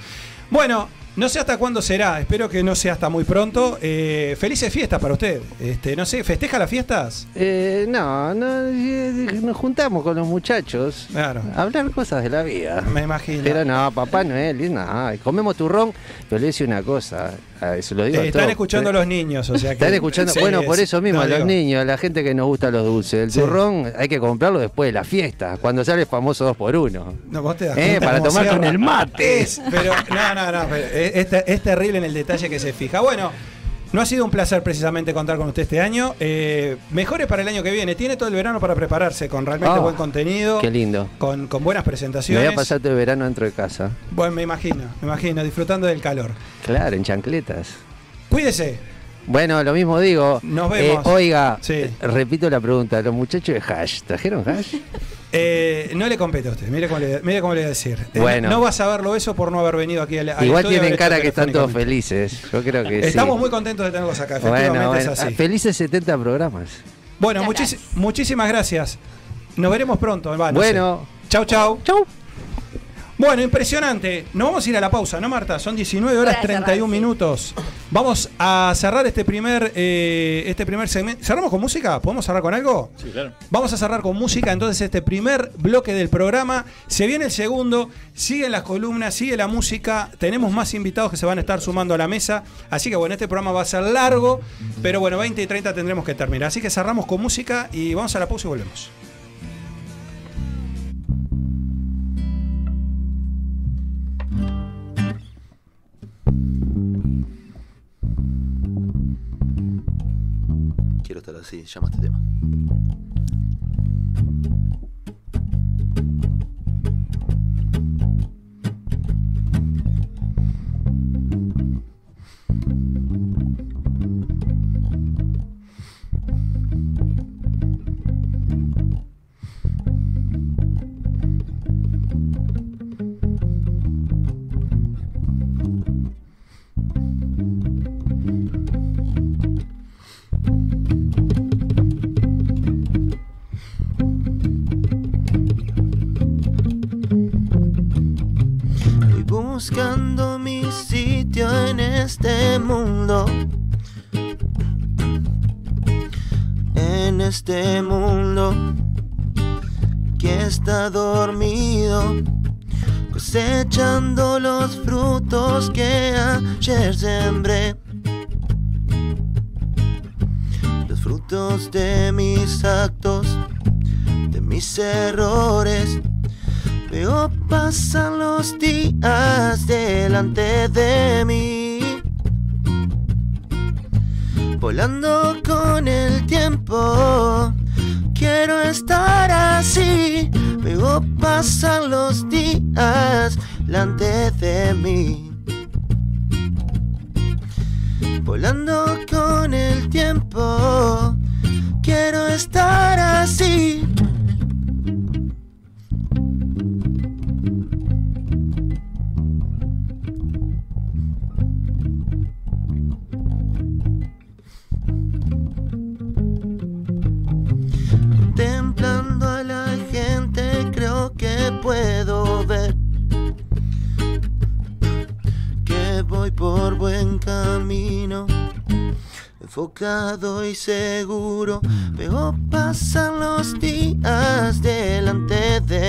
Bueno, no sé hasta cuándo será, espero que no sea hasta muy pronto. Eh, felices fiestas para usted. Este, no sé, ¿festeja las fiestas?
Eh, no, no, eh, nos juntamos con los muchachos
Claro.
a hablar cosas de la vida.
Me imagino.
Pero no, Papá Noel, nada, comemos turrón, pero le decía una cosa, eso lo digo a
Eh, están
todos.
escuchando a los niños, o sea que.
Están escuchando,
Sí,
bueno, por
es-
eso mismo,
no,
a los
digo,
niños, a la gente que nos gusta los dulces. El
Sí.
turrón hay que comprarlo después de la fiesta, cuando sale el famoso 2 por 1
No, vos te das
Eh,
cuenta
para tomar con el mate.
Es, pero, no, no, no. pero es terrible en el detalle que se fija. Bueno, no ha sido un placer precisamente contar con usted este año. Eh, mejores para el año que viene. Tiene todo el verano para prepararse con realmente
Ah,
buen contenido.
Qué lindo.
Con, con buenas
Me
presentaciones.
voy a pasar todo el verano dentro de casa.
Bueno, me imagino, me imagino, disfrutando del calor.
Claro, en chancletas.
Cuídese.
Bueno, lo mismo digo.
Nos vemos.
Eh, oiga,
Sí.
eh, repito la pregunta. ¿Los muchachos de Hash trajeron Hash?
Eh, no le compete a usted, mire cómo le, mire cómo le voy a decir. Eh,
Bueno.
No va a saberlo eso por no haber venido aquí al, al
Igual tienen cara que están todos felices. Yo creo que
Estamos
sí.
muy contentos de tenerlos acá, efectivamente
bueno,
es así.
felices 70 programas.
Bueno, muchis- muchísimas gracias. Nos veremos pronto. va, no
Bueno.
Chau, chau.
Chau.
Bueno, impresionante. Nos vamos a ir a la pausa, ¿no, Marta? Son 19 horas
cerrar,
31
sí.
minutos. Vamos a cerrar este primer, eh, este primer segmento. ¿Cerramos con música? ¿Podemos cerrar con algo?
Sí, claro.
Vamos a cerrar con música, entonces este primer bloque del programa. Se viene el segundo, siguen las columnas, sigue la música. Tenemos más invitados que se van a estar sumando a la mesa. Así que bueno, este programa va a ser largo, pero bueno, 20 y 30 tendremos que terminar. Así que cerramos con música y vamos a la pausa y volvemos.
Así, llama este tema.
Este mundo que está dormido, cosechando los frutos que ayer sembré. Los frutos de mis actos, de mis errores. Veo pasan los días delante de mí. Volando con el tiempo, quiero estar así. Veo pasan los días delante de mí. Volando con el tiempo, quiero estar así. Camino. Enfocado y seguro, veo pasan los días delante de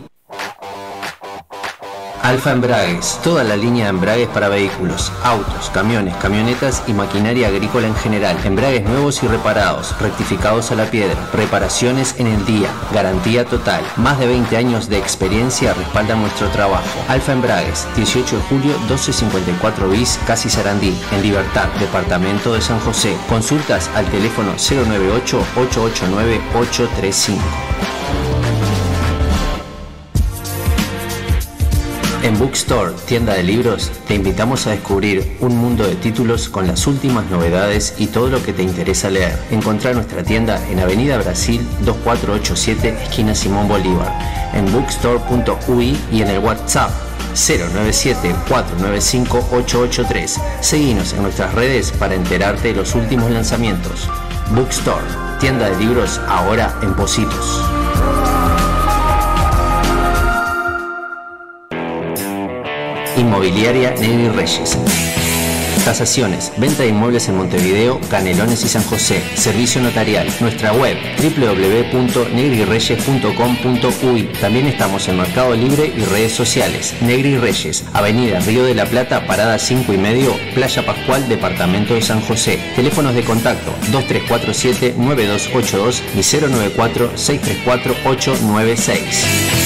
Alfa Embragues, toda la línea de embragues para vehículos, autos, camiones, camionetas y maquinaria agrícola en general. Embragues nuevos y reparados, rectificados a la piedra, reparaciones en el día, garantía total. Más de 20 años de experiencia respaldan nuestro trabajo. Alfa Embragues, 18 de julio 1254 bis, Casi Sarandí, en Libertad, Departamento de San José. Consultas al teléfono 098 889 835. En Bookstore, tienda de libros, te invitamos a descubrir un mundo de títulos con las últimas novedades y todo lo que te interesa leer. Encontrá nuestra tienda en Avenida Brasil 2487, esquina Simón Bolívar, en bookstore.ui y en el WhatsApp 097-495-883. Seguinos en nuestras redes para enterarte de los últimos lanzamientos. Bookstore, tienda de libros ahora en Positos. Inmobiliaria Nelly Reyes. tasaciones, venta de inmuebles en Montevideo, Canelones y San José, servicio notarial, nuestra web www.negrireyes.com.uy. También estamos en Mercado Libre y redes sociales. Negri Reyes, Avenida Río de la Plata, Parada 5 y medio, Playa Pascual, Departamento de San José. Teléfonos de contacto 2347-9282 y 094-634-896.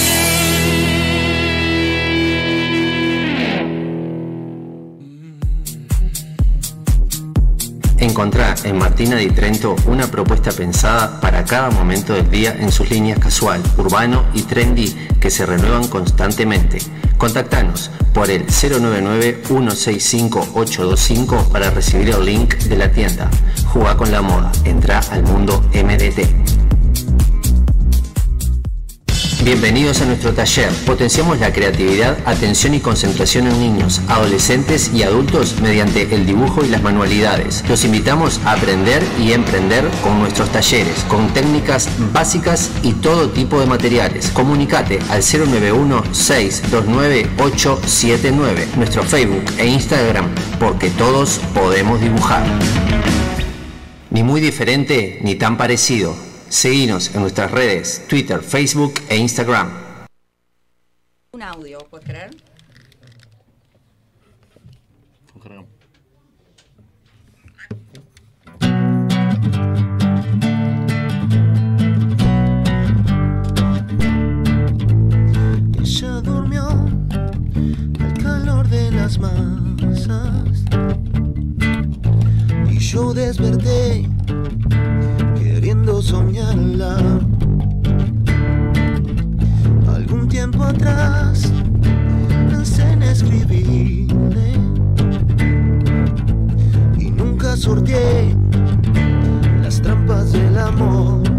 Encontrá en Martina di Trento una propuesta pensada para cada momento del día en sus líneas casual, urbano y trendy que se renuevan constantemente. Contactanos por el 099-165-825 para recibir el link de la tienda. Jugá con la moda, entra al mundo MDT. Bienvenidos a nuestro taller. Potenciamos la creatividad, atención y concentración en niños, adolescentes y adultos mediante el dibujo y las manualidades. Los invitamos a aprender y emprender con nuestros talleres, con técnicas básicas y todo tipo de materiales. Comunicate al 091-629-879, nuestro Facebook e Instagram, porque todos podemos dibujar. Ni muy diferente ni tan parecido. Seguinos en nuestras redes, Twitter, Facebook e Instagram.
Un audio, ¿puedes creer?
Ella durmió al calor de las masas yo desperté queriendo soñarla. Algún tiempo atrás pensé en escribirle y nunca sorteé las trampas del amor.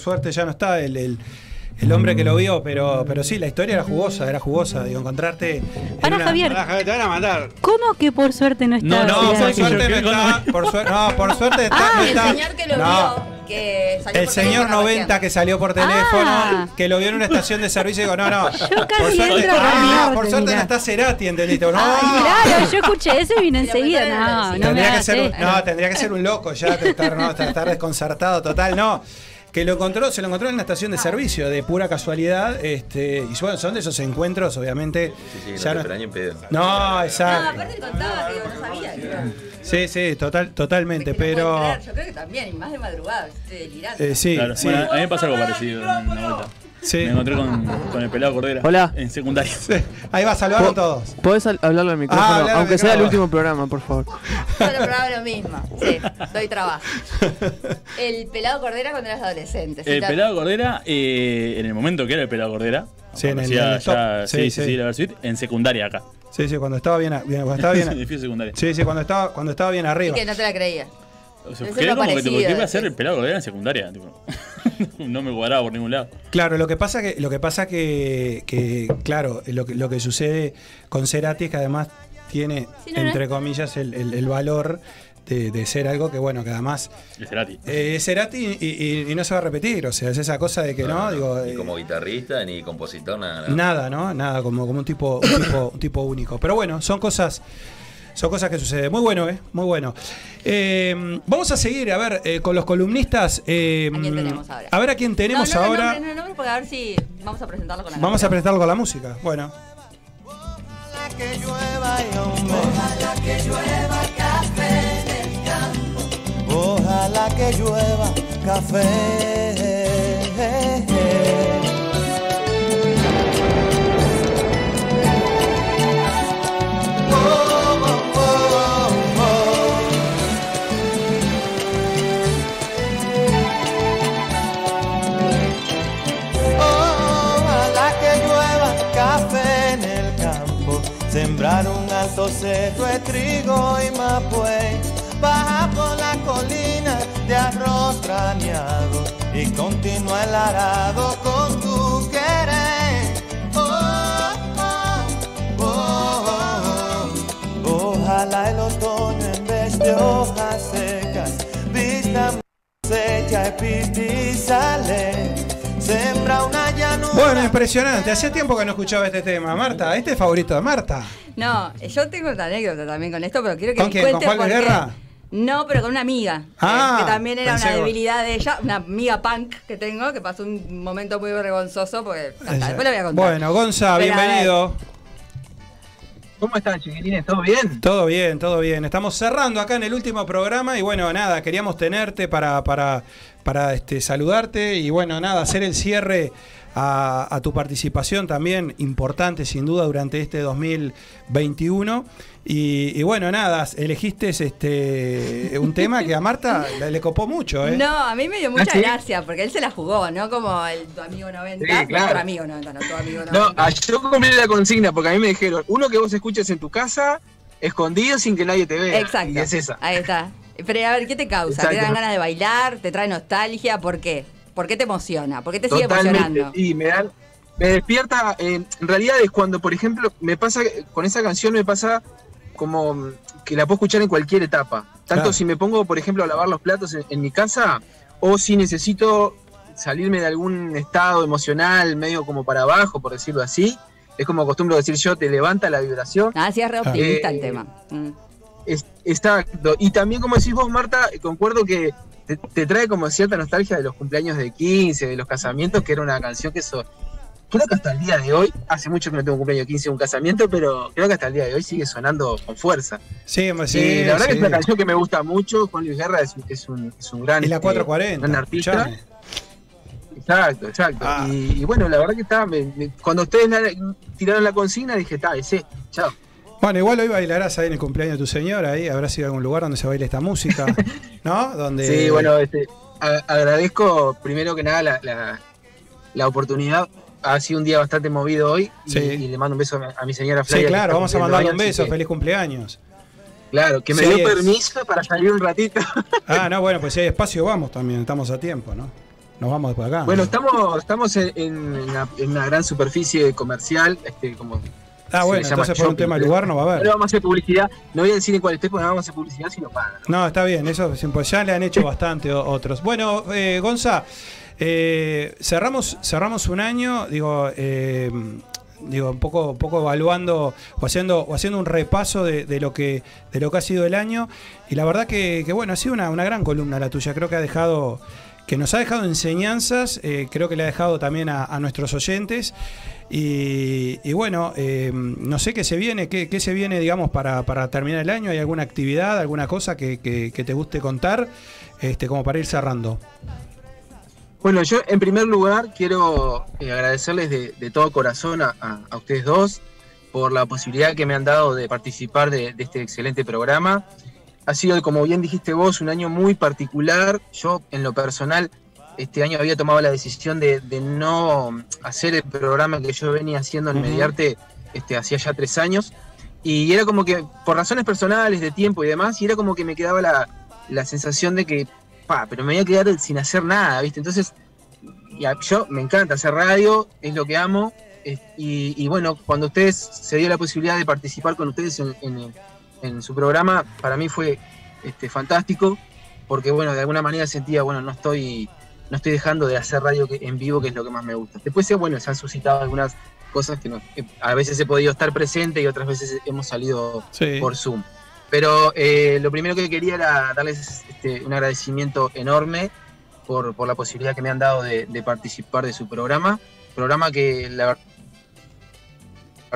Suerte ya no está el, el- el hombre que lo vio, pero, pero sí, la historia era jugosa, era jugosa, digo, encontrarte... en
Para,
una-
Javier.
Pará, te van a matar.
¿Cómo que por suerte no está?
No, por
Cerati?
suerte no está, por, su- no, por suerte está,
Ah,
no
el
está.
señor que lo
No.
vio, que salió
El
por
señor
teléfono
90
recién.
que salió por teléfono,
Ah.
que lo vio en una estación de servicio y digo, no, no.
Yo
por
casi
suerte,
entro
ah, por suerte no está Cerati, ¿entendiste? No,
Ay, claro, yo escuché eso y vine
Pero
enseguida.
en
No, no me
tendría que ser un, no, tendría que ser un loco ya, estar, no, estar desconcertado total, no. Que lo encontró, se lo encontró en una estación de servicio, de pura casualidad, este, y bueno, son de esos encuentros, obviamente.
Sí, sí, no
ya
te
no-
ni en pedo.
no,
No,
exacto.
aparte le contaba que no sabía. que-
Sí, sí, total, totalmente,
no
pero.
Yo creo que también, y más de madrugada, estoy delirando.
eh, sí,
Claro,
sí,
bueno, a mí me pasó algo parecido en una vuelta.
Sí.
Me encontré con, con el pelado Cordera.
Hola.
En secundaria.
Sí, Ahí va, saludaron todos.
¿Podés al- hablarlo al micrófono?
Ah, hablar al
aunque sea el
micrófono.
último programa, por favor.
Yo lo probaba lo mismo. Sí, doy trabajo. [LAUGHS] El pelado cordera cuando eras adolescente. ¿sí?
El
Ta-
pelado Cordera, eh, en el momento que era el pelado Cordera,
Sí, en el-
conocía
en el top.
ya-
Sí,
sí,
sí.
sí, sí, la Versuit, en secundaria acá.
Sí, sí, cuando estaba bien, bien- cuando estaba bien. [LAUGHS]
Edificio secundaria.
Sí, sí, cuando estaba, cuando estaba bien
Y
arriba.
que no te la creía.
O sea, quedé como que tipo, ¿qué iba a hacer el pelado Cordera en secundaria? Tipo, [LAUGHS] no me cuadraba por ningún lado.
Claro, lo que pasa que, lo que pasa que, que, claro, lo que, lo que sucede con Cerati es que además tiene,
Sí, no, no.
entre comillas, el, el- el valor de, de ser algo que, bueno, que además
De Cerati.
eh, es Cerati y, y- y no se va a repetir. O sea, es esa cosa de que no, digo.
ni
eh,
como guitarrista, ni compositor, nada.
Nada, ¿no? Nada, como, como un tipo, un tipo, un tipo único. Pero bueno, son cosas. Son cosas que suceden. Muy bueno, ¿eh? Muy bueno. Eh, vamos a seguir, a ver, eh, con los columnistas. eh,
¿A quién tenemos ahora?
A ver a quién tenemos
no, no,
ahora.
No, no, no, no, porque a ver si vamos a presentarlo con la
Vamos a
canción.
presentarlo con la música. Bueno.
que llueva y Ojalá que llueva café en el campo. Ojalá que llueva café. Cerro de trigo y mapuey, baja por la colina de arroz graneado y continúa el arado con tu querer. Oh, oh, oh, oh. Ojalá el otoño en vez de hojas secas vista seca y pistizale, sembra una llanura.
Bueno, impresionante. Hacía tiempo que no escuchaba este tema. Marta, ¿este es favorito de Marta?
No, yo tengo una anécdota también con esto, pero quiero que
¿Con
me
quién? ¿Con
cuentes
Juan Luis
por qué-
Guerra?
No, pero con una amiga. eh,
Ah,
que también era
pensé
una debilidad de ella, una amiga punk que tengo, que pasó un momento muy vergonzoso, porque ya está, después lo voy a contar.
Bueno, Gonza,
Pero, a ver,
bienvenido.
¿Cómo están, chiquilines? ¿Todo bien?
Todo bien, todo bien. Estamos cerrando acá en el último programa y bueno, nada, queríamos tenerte para, para, para este, saludarte y bueno, nada, hacer el cierre a, a tu participación también importante sin duda durante este 2021. Y, y bueno, nada, elegiste este, un tema que a Marta le, le copó mucho, ¿eh?
No, a mí me dio mucha
¿Ah, sí?
gracia, porque él se la jugó, ¿no? Como el tu amigo 90.
Sí, claro.
Nuestro amigo 90, no tu amigo 90.
No, yo cumplí la consigna porque a mí me dijeron, uno que vos escuches en tu casa, escondido sin que nadie te vea.
Exacto.
Y es esa.
Ahí está. Pero a ver, ¿qué te causa? ¿Te dan ganas de bailar? ¿Te trae nostalgia? ¿Por qué? ¿Por qué te emociona? ¿Por qué te sigue
Totalmente.
emocionando?
Y me dan, me despierta, eh, en realidad es cuando, por ejemplo, me pasa, con esa canción me pasa como que la puedo escuchar en cualquier etapa. Tanto
Claro.
si me pongo, por ejemplo, a lavar los platos en, en mi casa, o si necesito salirme de algún estado emocional medio como para abajo, por decirlo así. Es como acostumbro decir yo, te levanta la vibración.
Ah, sí, es re optimista
Eh,
el tema. Mm.
Es- exacto. Y también, como decís vos, Marta, concuerdo que te, te trae como cierta nostalgia de los cumpleaños de 15, de los casamientos, que era una canción que eso. Creo que hasta el día de hoy, hace mucho que no tengo un cumpleaños de 15 o un casamiento, pero creo que hasta el día de hoy sigue sonando con fuerza.
Sí, sí,
y la verdad que
sí.
es una canción que me gusta mucho. Juan Luis Guerra es, es un, es un gran,
Y la
este,
440.
gran artista.
escuchame.
Exacto, exacto.
Ah.
Y, y bueno, la verdad que está. me- me- cuando ustedes la- tiraron la consigna, dije, está, ese, chao.
Bueno, igual hoy bailarás ahí en el cumpleaños de tu señora, ahí habrá sido algún lugar donde se baile esta música, [LAUGHS] ¿no? Donde
Sí, bueno, este, a- agradezco primero que nada la, la- la oportunidad. Ha sido un día bastante movido hoy y,
Sí.
y le mando un beso a, a mi señora
Sí,
Flavia. que
claro, vamos a mandarle un beso,
que,
feliz cumpleaños.
Claro, que me
Sí,
dio
es.
permiso para salir un ratito. [LAUGHS]
Ah, no, bueno, pues si hay espacio vamos también, estamos a tiempo, ¿no? Nos vamos después acá.
Bueno, estamos, estamos en, en una, en una gran superficie comercial, este, como
ah, bueno, entonces por un tema de lugar no va a
no
haber.
le vamos a hacer publicidad. No voy a decir en cuál esté porque no vamos a hacer publicidad si no pagan.
No, está bien, eso pues ya le han hecho bastante otros. Bueno, eh, Gonza, eh, cerramos, cerramos un año, digo, eh, digo, un poco, un poco evaluando o haciendo, o haciendo un repaso de, de lo que, de lo que ha sido el año. Y la verdad que, que, bueno, ha sido una, una gran columna la tuya. Creo que ha dejado, que nos ha dejado enseñanzas, eh, creo que le ha dejado también a, nuestros oyentes. Y, bueno, eh, no sé qué se viene, qué, se viene, digamos, para, terminar el año. ¿Hay alguna actividad, alguna cosa que, te guste contar? Este, como para ir cerrando.
Bueno, yo en primer lugar quiero eh, agradecerles de, de todo corazón a, ustedes dos por la posibilidad que me han dado de participar de este excelente programa. Ha sido, como bien dijiste vos, un año muy particular. Yo, en lo personal, este año había tomado la decisión de, de no hacer el programa que yo venía haciendo en. Mediarte este, hacía ya tres años. Y era como que, por razones personales, de tiempo y demás, y era como que me quedaba la, la sensación de que, pa, pero me voy a quedar sin hacer nada, ¿viste? Entonces, yo me encanta hacer radio, es lo que amo. es- Y, y bueno, cuando ustedes se dio la posibilidad de participar con ustedes en, en- en su programa, para mí fue este, fantástico, porque bueno, de alguna manera sentía, bueno, no estoy, no estoy dejando de hacer radio que- en vivo, que es lo que más me gusta. Después, sí, bueno, se han suscitado algunas cosas que, no- que a veces he podido estar presente y otras veces hemos salido
Sí.
por Zoom. Pero eh, lo primero que quería era darles este, un agradecimiento enorme por, por la posibilidad que me han dado de, de participar de su programa. Programa que la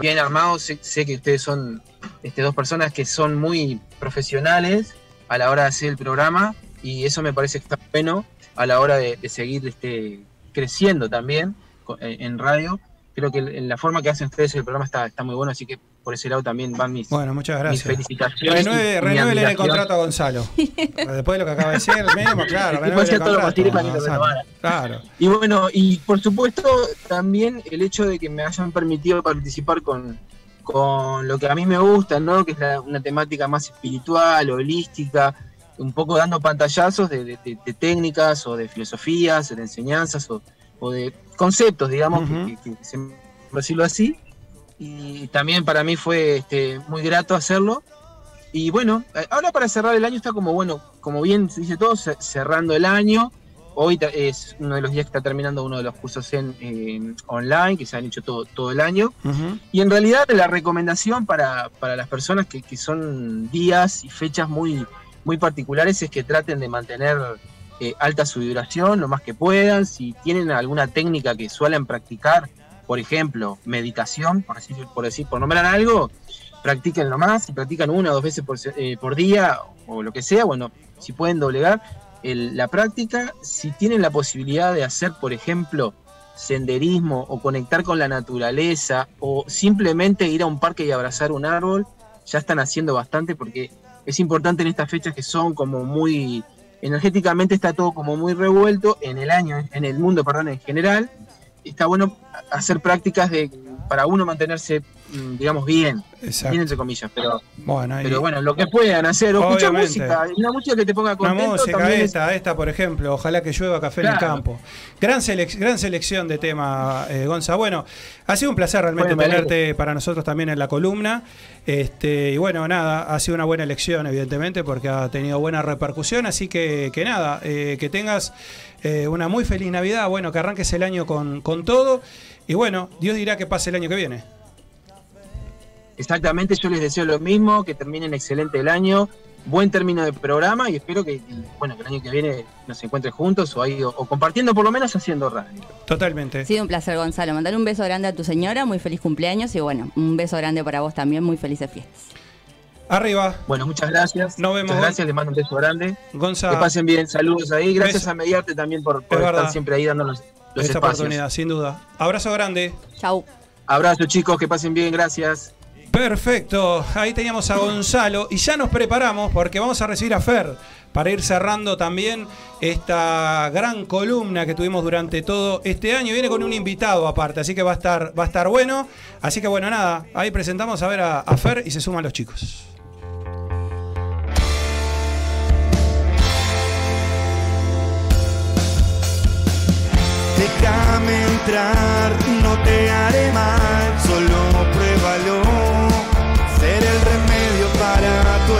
bien armado, sé, sé que ustedes son este, dos personas que son muy profesionales a la hora de hacer el programa y eso me parece que está bueno a la hora de, seguir este, creciendo también co- en radio. Creo que la forma que hacen ustedes el programa está, está muy bueno, así que por ese lado también van mis,
Bueno, muchas
mis felicitaciones. y-
Renueve, el contrato a Gonzalo. [LAUGHS] Después de lo que acaba de decir, mismo, [LAUGHS] claro.
Hacía
el
todo lo
contrato. Claro.
Y bueno, y por supuesto también el hecho de que me hayan permitido participar con, con lo que a mí me gusta, ¿no? Que es la- una temática más espiritual, holística, un poco dando pantallazos de, de- de- de técnicas o de filosofías, de enseñanzas o, o de conceptos, digamos, que-
Ujú.
que, que se- por decirlo así. Y también para mí fue este, muy grato hacerlo. Y bueno, eh, ahora para cerrar el año está como bueno, como bien se dice todo, ce- cerrando el año. Hoy es uno de los días que está terminando uno de los cursos en, eh, online, que se han hecho todo, todo el año.
Ujú.
Y en realidad la recomendación para, para las personas que, que son días y fechas muy, muy particulares es que traten de mantener eh, alta su vibración lo más que puedan. Si tienen alguna técnica que suelen practicar, por ejemplo, meditación, por decir, por decir, por nombrar algo, practíquenlo más. Si practican una o dos veces por, eh, día o lo que sea, bueno, si pueden doblegar el- la práctica, si tienen la posibilidad de hacer, por ejemplo, senderismo o conectar con la naturaleza o simplemente ir a un parque y abrazar un árbol, ya están haciendo bastante porque es importante en estas fechas que son como muy energéticamente está todo como muy revuelto en el año, en el mundo, perdón, en general. Está bueno hacer prácticas de para uno mantenerse, mm, digamos, bien,
Exacto.
bien entre comillas, pero,
Bueno,
pero bueno, lo que puedan hacer, o escuchar música, una música que te ponga
Una
contento
música,
también es-
esta, esta, por ejemplo, ojalá que llueva café en el campo. Gran, selec- gran selección de tema, eh, Gonza. Bueno, ha sido un placer realmente
Bueno,
tenerte para nosotros también en la columna. Este, y bueno, nada, ha sido una buena elección, evidentemente, porque ha tenido buena repercusión. Así que, que nada, eh, que tengas eh, una muy feliz Navidad. Bueno, que arranques el año con, con todo. Y bueno, Dios dirá que pase el año que viene.
Exactamente, yo les deseo lo mismo, que terminen excelente el año, buen término de programa y espero que, bueno, que el año que viene nos encuentren juntos o, ahí, o, o compartiendo por lo menos haciendo radio.
Totalmente.
Ha sido un placer, Gonzalo. Mandar un beso grande a tu señora, muy feliz cumpleaños y bueno, un beso grande para vos también, muy felices fiestas.
Arriba,
Bueno, muchas gracias.
Nos vemos,
Muchas gracias, les mando un beso grande.
Gonza.
Que pasen bien, saludos ahí. Gracias
Beso.
a Mediarte también por, por
Es
estar
verdad.
siempre ahí dándonos los
esta
espacios.
oportunidad, sin duda. Abrazo grande.
Chau.
Abrazo chicos, que pasen bien, gracias.
Perfecto, ahí teníamos a Gonzalo y ya nos preparamos porque vamos a recibir a Fer para ir cerrando también esta gran columna que tuvimos durante todo este año. Viene con un invitado aparte, así que va a estar, va a estar bueno. Así que bueno, nada, ahí presentamos a ver a, a Fer y se suman los chicos.
Déjame entrar, no te haré mal, solo pruébalo. Ser el remedio para tu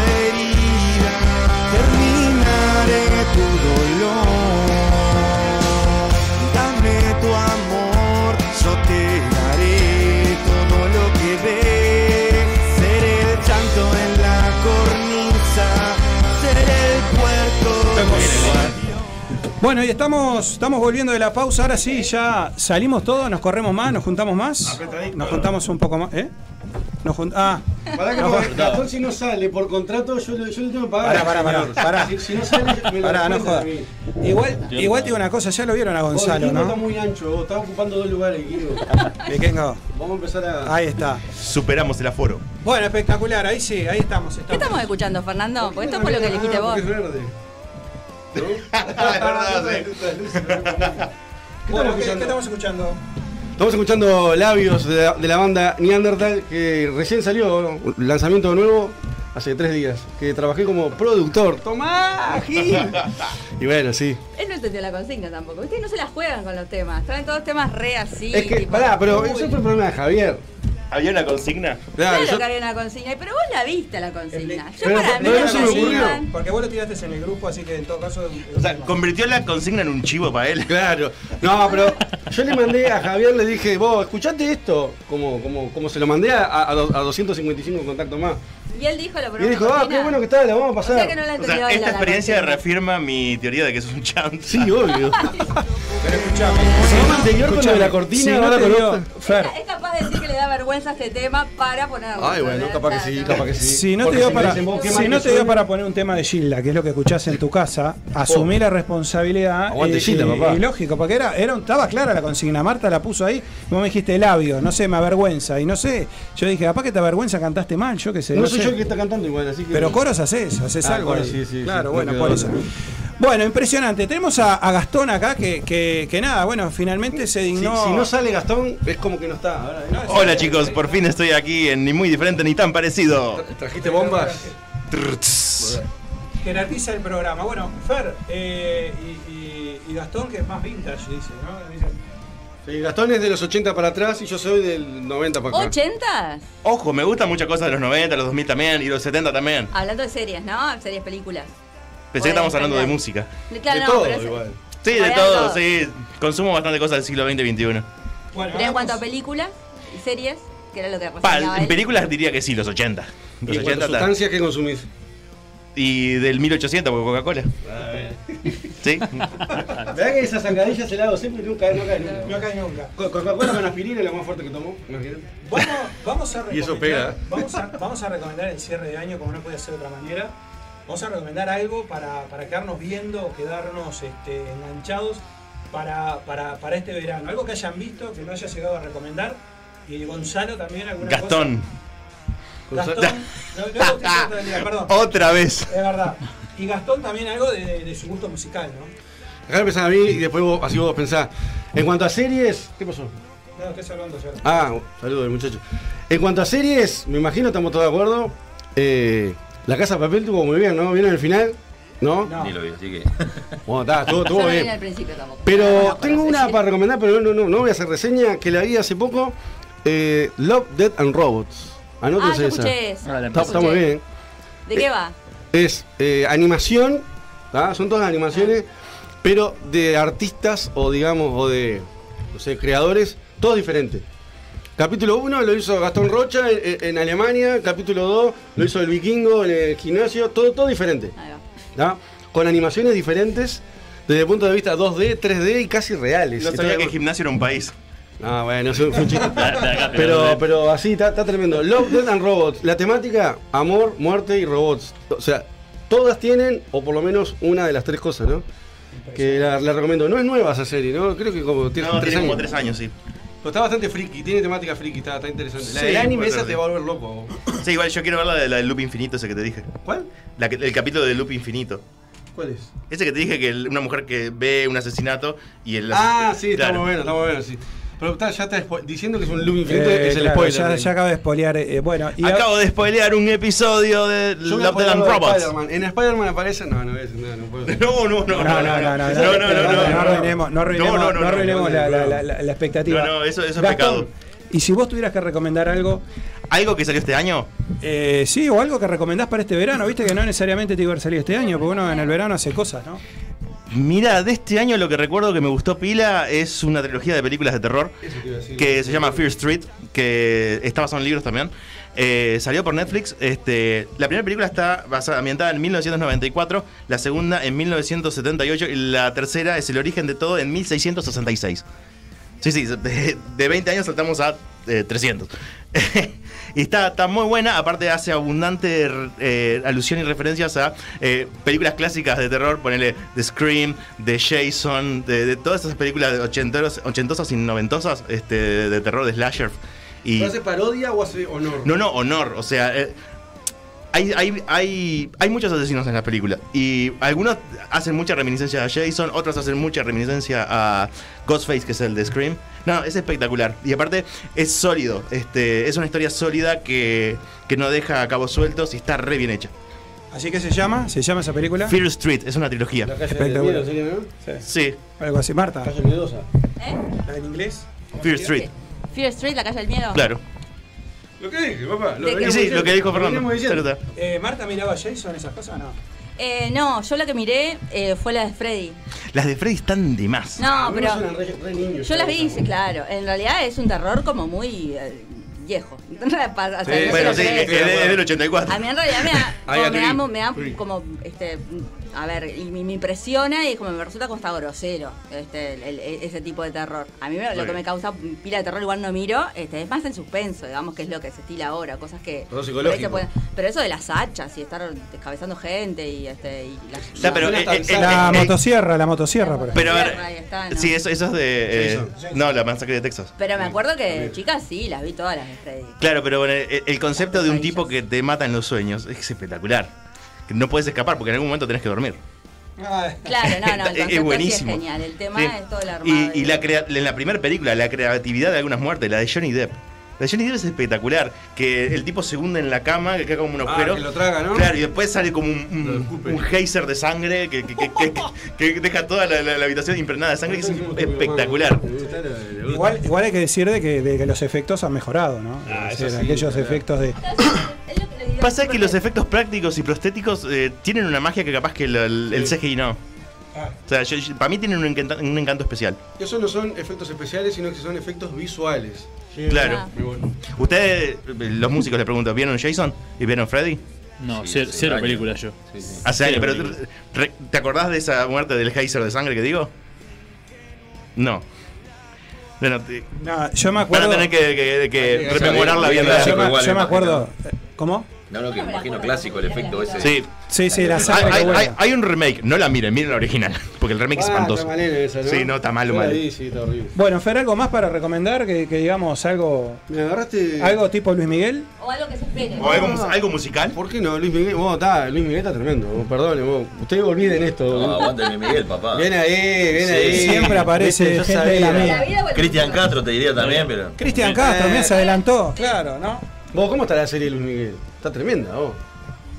Bueno, y estamos, estamos volviendo de la pausa. Ahora sí, ya salimos todos, nos corremos más, nos juntamos más. Nos juntamos un poco más. ¿Eh? Nos jun- ah,
Pará que
nos
porque Gastón si no sale por contrato, yo le, yo le tengo que pagar.
Pará, pará, pará, pará.
Si, si no sale, me lo
Pará, no jodas.
mí.
Igual, igual te digo una cosa, ya lo vieron a Gonzalo, ¿no?
está muy ancho, vos, está ocupando dos lugares, Guido. Vamos a empezar a.
Ahí está.
Superamos el aforo.
Bueno, espectacular, ahí sí, ahí estamos.
¿Qué
estamos.
estamos escuchando, Fernando? Porque esto fue lo que elegiste vos.
Porque es verde. [LAUGHS]
¿qué, estamos escuchando?
Estamos escuchando Labios de la, de la banda Neandertal, que recién salió, lanzamiento nuevo, hace tres días, que trabajé como productor. ¡Tomá, [LAUGHS] Gil! Y bueno, sí.
Él no entendió la consigna tampoco. Ustedes no se las juegan con los temas. Traen todos temas re así.
Es que,
tipo-
pará, pero eso fue el problema de Javier.
Había una consigna.
Claro, que había una consigna, pero vos la viste la consigna. Yo
Pero
para mí
no se me ocurrió.
Porque vos lo tiraste en el grupo, así que en todo caso.
O sea, convirtió la consigna en un chivo para él.
Claro. No, pero yo le mandé a Javier, le dije, vos, escuchate esto. Como, como, como se lo mandé a, a, a 255 contactos más.
Y él dijo lo
Y él dijo, ah, qué bueno que está, la vamos a
O
pasar.
sea que no la
O sea, esta
la
experiencia reafirma mi teoría de que sos un chanta.
Sí, obvio. [LAUGHS]
Pero escuchame.
Programa anterior con lo de la cortina,
si no
ahora con.
Fer,
Es capaz de decir que le da vergüenza este tema para ponerlo.
Ay, bueno, capaz que sí, capaz que sí.
Si no, te dio
si
para,
vos,
si no te dio para poner un tema de Gilda, que es lo que escuchás en tu casa, asumí la responsabilidad.
Aguante
eh,
Gilda, papá.
Y lógico, porque era, era estaba clara la consigna. Marta la puso ahí. Vos me dijiste labio, no sé, me avergüenza. Y no sé. Yo dije, capaz que te avergüenza, cantaste mal, yo qué sé.
No soy
sé.
yo el que está cantando igual, así que.
Pero coros haces, haces
Ah,
algo.
coros,
ahí.
sí, sí,
claro,
sí,
bueno, por eso. Bueno, impresionante. Tenemos a, a Gastón acá que, que, que nada, bueno, finalmente se dignó.
si no sale Gastón, es como que no está. Ahora.
Hola chicos, por fin estoy aquí en ni muy diferente ni tan parecido.
¿Trajiste bombas?
Jerarquiza el programa. Bueno, Fer eh, y, y- y Gastón, que es más vintage, dice, ¿no? Dice,
Sí, Gastón es de los 80 para atrás y yo soy del 90 para acá.
¿80?
Ojo, me gustan muchas cosas de los 90, los 2000 también y los 70 también.
Hablando de series, ¿no? Series, películas.
Pensé que estábamos hablando de música.
Claro,
de
no,
todo igual.
Sí, de todo,
todo.
sí. Consumo bastante cosas del siglo XX y XXI.
Bueno,
Pero en cuanto a películas y series, que era lo que
Pa, en
él.
películas diría que sí, los 80.
¿Y
Los
en
80
cuanto a
tal.
sustancias que consumís?
Y del 1800, porque Coca-Cola. [LAUGHS] ¿Sí? [LAUGHS]
¿Verdad que esa zancadilla se la hago siempre y nunca, no cae nunca?
No cae nunca.
Co- Coca-Cola con aspirina es lo más fuerte que tomó. imagínate.
Vamos, vamos a
Y eso pega.
Vamos a, vamos a recomendar el cierre de año, como no puede ser de otra manera. Vamos a recomendar algo para, para quedarnos viendo, quedarnos este, enganchados para, para, para este verano. Algo que hayan visto, que no haya llegado a recomendar. Y Gonzalo también alguna
Gastón.
cosa. Gastón. No, no, no, no, no, no, perdón.
Otra vez.
Es verdad. Y Gastón también algo de, su gusto musical, ¿no?
Acá empezás a mí y después vos, así vos pensás. En cuanto a series, ¿qué pasó?
No, estoy hablando ya.
Ah, saludos muchacho. En cuanto a series, me imagino estamos todos de acuerdo. Eh, la Casa de Papel tuvo muy bien, ¿no? ¿Vieron el final? ¿No?
No.
Ni lo vi, así que.
Bueno, está, estuvo, estuvo bien.
al principio tampoco.
Pero
No,
tengo una para recomendar, pero no, no, no voy a hacer reseña, que la vi hace poco. Eh, Love, Dead and Robots.
Ah,
Anótense
yo
esa.
escuché eso.
Ah, la
Está, está muy bien.
¿De qué va?
Es eh, animación, ¿tá? son todas animaciones, pero de artistas o digamos, o de no sé, creadores, todos diferentes. Capítulo 1 lo hizo Gastón Rocha en, Alemania, capítulo 2 lo hizo el vikingo en el gimnasio, todo, todo diferente. ¿tá? Con animaciones diferentes desde el punto de vista 2D, 3D y casi reales.
No sabía que el gimnasio era un país.
Ah, bueno, eso fue un chiste.
De- [LAUGHS] de acá,
Pero, pero así, está, está tremendo. Love, Death and Robots. La temática, amor, muerte y robots. O sea, todas tienen, o por lo menos una de las tres cosas, ¿no? Que la, la recomiendo. No es nueva esa serie, ¿no? Creo que como tiene
No,
tres
tiene
años.
como tres años, sí.
Pero está bastante friki, tiene temática friki, está, está interesante. La
Sí,
del anime esa te va a volver loco.
Sí, igual yo quiero ver la de la del loop infinito ese que te dije.
¿Cuál?
La el capítulo del loop infinito.
¿Cuál es?
Ese que te dije que el- una mujer que ve un asesinato y el
Ah, sí, está
Claro.
muy bueno, está muy bueno, sí. Pero tal, ya está diciendo que es un loop infinito, es el
claro,
spoiler.
Ya, ya, acabo de spoilear. Eh, bueno, y
acabo a... de spoilear un episodio de Love and Robots.
Spider en Spider-Man aparece. No, no, no, no puedo.
No, no, no.
No, no, no. No, no,
no. No
arruinemos no,
no, no,
la expectativa.
No, no, eso es pecado.
Y si vos tuvieras que recomendar algo.
¿Algo que salió este año?
Eh, sí, o algo que recomendás para este verano. Viste que no necesariamente te iba a salir este año, porque uno en el verano hace cosas, ¿no?
Mira, de este año lo que recuerdo que me gustó pila es una trilogía de películas de terror
decir.
que se llama Fear Street, que está basado en libros también. Eh, salió por Netflix. Este, la primera película está basada, ambientada en 1994, la segunda en 1978 y la tercera es El origen de todo en 1666. Sí, sí, de, de 20 años saltamos a eh, 300. [LAUGHS] y está, está muy buena, aparte hace abundante eh, alusión y referencias a eh, películas clásicas de terror, ponele The Scream, de Jason, de, de todas esas películas de ochenteros- ochentosas y noventosas este, de, terror, de slasher. Y,
¿Pero hace parodia o hace honor?
no, no, honor. O sea, eh, hay, hay, hay, hay muchos asesinos en la película. Y algunos hacen mucha reminiscencia a Jason, otros hacen mucha reminiscencia a Ghostface, que es el de Scream. No, es espectacular. Y aparte, es sólido. Este, es una historia sólida que, que no deja cabos sueltos y está re bien hecha.
Así que se llama, se llama esa película.
Fear Street es una trilogía.
La calle del miedo, sería, ¿no?
Sí,
Algo así, Marta.
Calle miedosa.
¿Eh?
¿La en inglés?
Fear Street.
Fear Street, la calle del miedo.
Claro.
Lo que dije, papá.
Sí, lo que dijo Fernando.
Eh, Marta miraba a Jason, esas cosas, no.
Eh, no, yo la que miré eh, fue la de Freddy.
Las de Freddy están de más.
No, pero
suenan re- re niños,
yo las vi, claro. En realidad es un terror como muy eh, viejo. [LAUGHS] O sea, no se
bueno, sí, es, es del 84.
A mí en realidad me da, como, me da, me da como, este, a ver, y me, me impresiona y como me resulta como está grosero este, el- el- ese tipo de terror. A mí me- lo que me causa pila de terror igual no miro, este, es más el suspenso, digamos, que es lo que se estila ahora, cosas que...
Psicológico.
pueden- pero eso de las hachas y estar descabezando gente y, este, y.
O sea, pero, eh, eh, eh,
La
eh,
motosierra, la motosierra, por ejemplo.
Pero a ver,
Ahí está, ¿no?
Sí, eso, eso es de. eh, no, la masacre de Texas.
Pero me acuerdo que chicas sí, las vi todas las de Freddy.
Claro, pero bueno, el, el concepto de un tipo que te mata en los sueños es espectacular. Que no puedes escapar porque en algún momento tenés que dormir.
Claro, no, no, el [LAUGHS]
Es buenísimo.
sí es genial. El tema
Sí.
es todo el armado.
Y, y la crea- en la primera película, la creatividad de algunas muertes, la de Johnny Depp. La de Johnny Depp es espectacular. Que el tipo se hunde en la cama, que queda como un
Ah,
agujero.
que lo traga, ¿no?
Claro, y después sale como un, un, un geyser de sangre que, que- que- que- que deja toda la, la- la habitación impregnada de sangre, que es espectacular.
Igual, igual hay que decir de que, de que los efectos han mejorado, ¿no?
Ah,
Es decir,
sí,
aquellos
claro.
efectos de.
Pasa que los efectos prácticos y prostéticos eh, tienen una magia que capaz que el, el- el CGI no. O sea, yo- yo- para mí tienen un, encanta- un encanto especial.
Esos no son efectos especiales, sino que son efectos visuales.
Claro.
Ah.
Muy bueno.
Ustedes, eh, los músicos, les pregunto, ¿vieron Jason? ¿Y vieron Freddy?
No,
Sí,
cero,
hace
cero
años.
películas yo.
Sí, sí.
Hace años, pero re- ¿te acordás de esa muerte del geyser de sangre que digo? No. Bueno, te-
No, yo me
van a
acuerdo.
tener que, que- que
que
bien.
hay que
yo me, yo acuerdo. ¿Cómo?
No, no, que me imagino clásico el efecto ese.
Sí.
Sí, sí, la
Hay,
sangre
hay-
vuela.
hay- hay un remake, no la miren, miren la original, [LAUGHS] porque el remake es
Ah,
espantoso.
está malena esa, ¿no?
Sí, no, está malo, malo.
vi, sí, está horrible.
Bueno, Fer, ¿algo más para recomendar? Que, que digamos algo.
Me agarraste.
Algo tipo Luis Miguel.
O algo que se espere.
¿O algo, mus- algo musical?
¿Por qué no? Luis Miguel, vos, está, Luis Miguel está tremendo. vos, Perdone, vos. Ustedes olviden esto.
No,
vos.
aguante mi Miguel, papá.
Viene ahí, viene
Sí.
ahí.
Siempre aparece gente de la mía.
Cristian. Castro te diría también, pero.
Cristian Castro, mira, se adelantó. Claro, ¿no?
Vos, ¿cómo está la serie de Luis Miguel? Está tremenda, vos.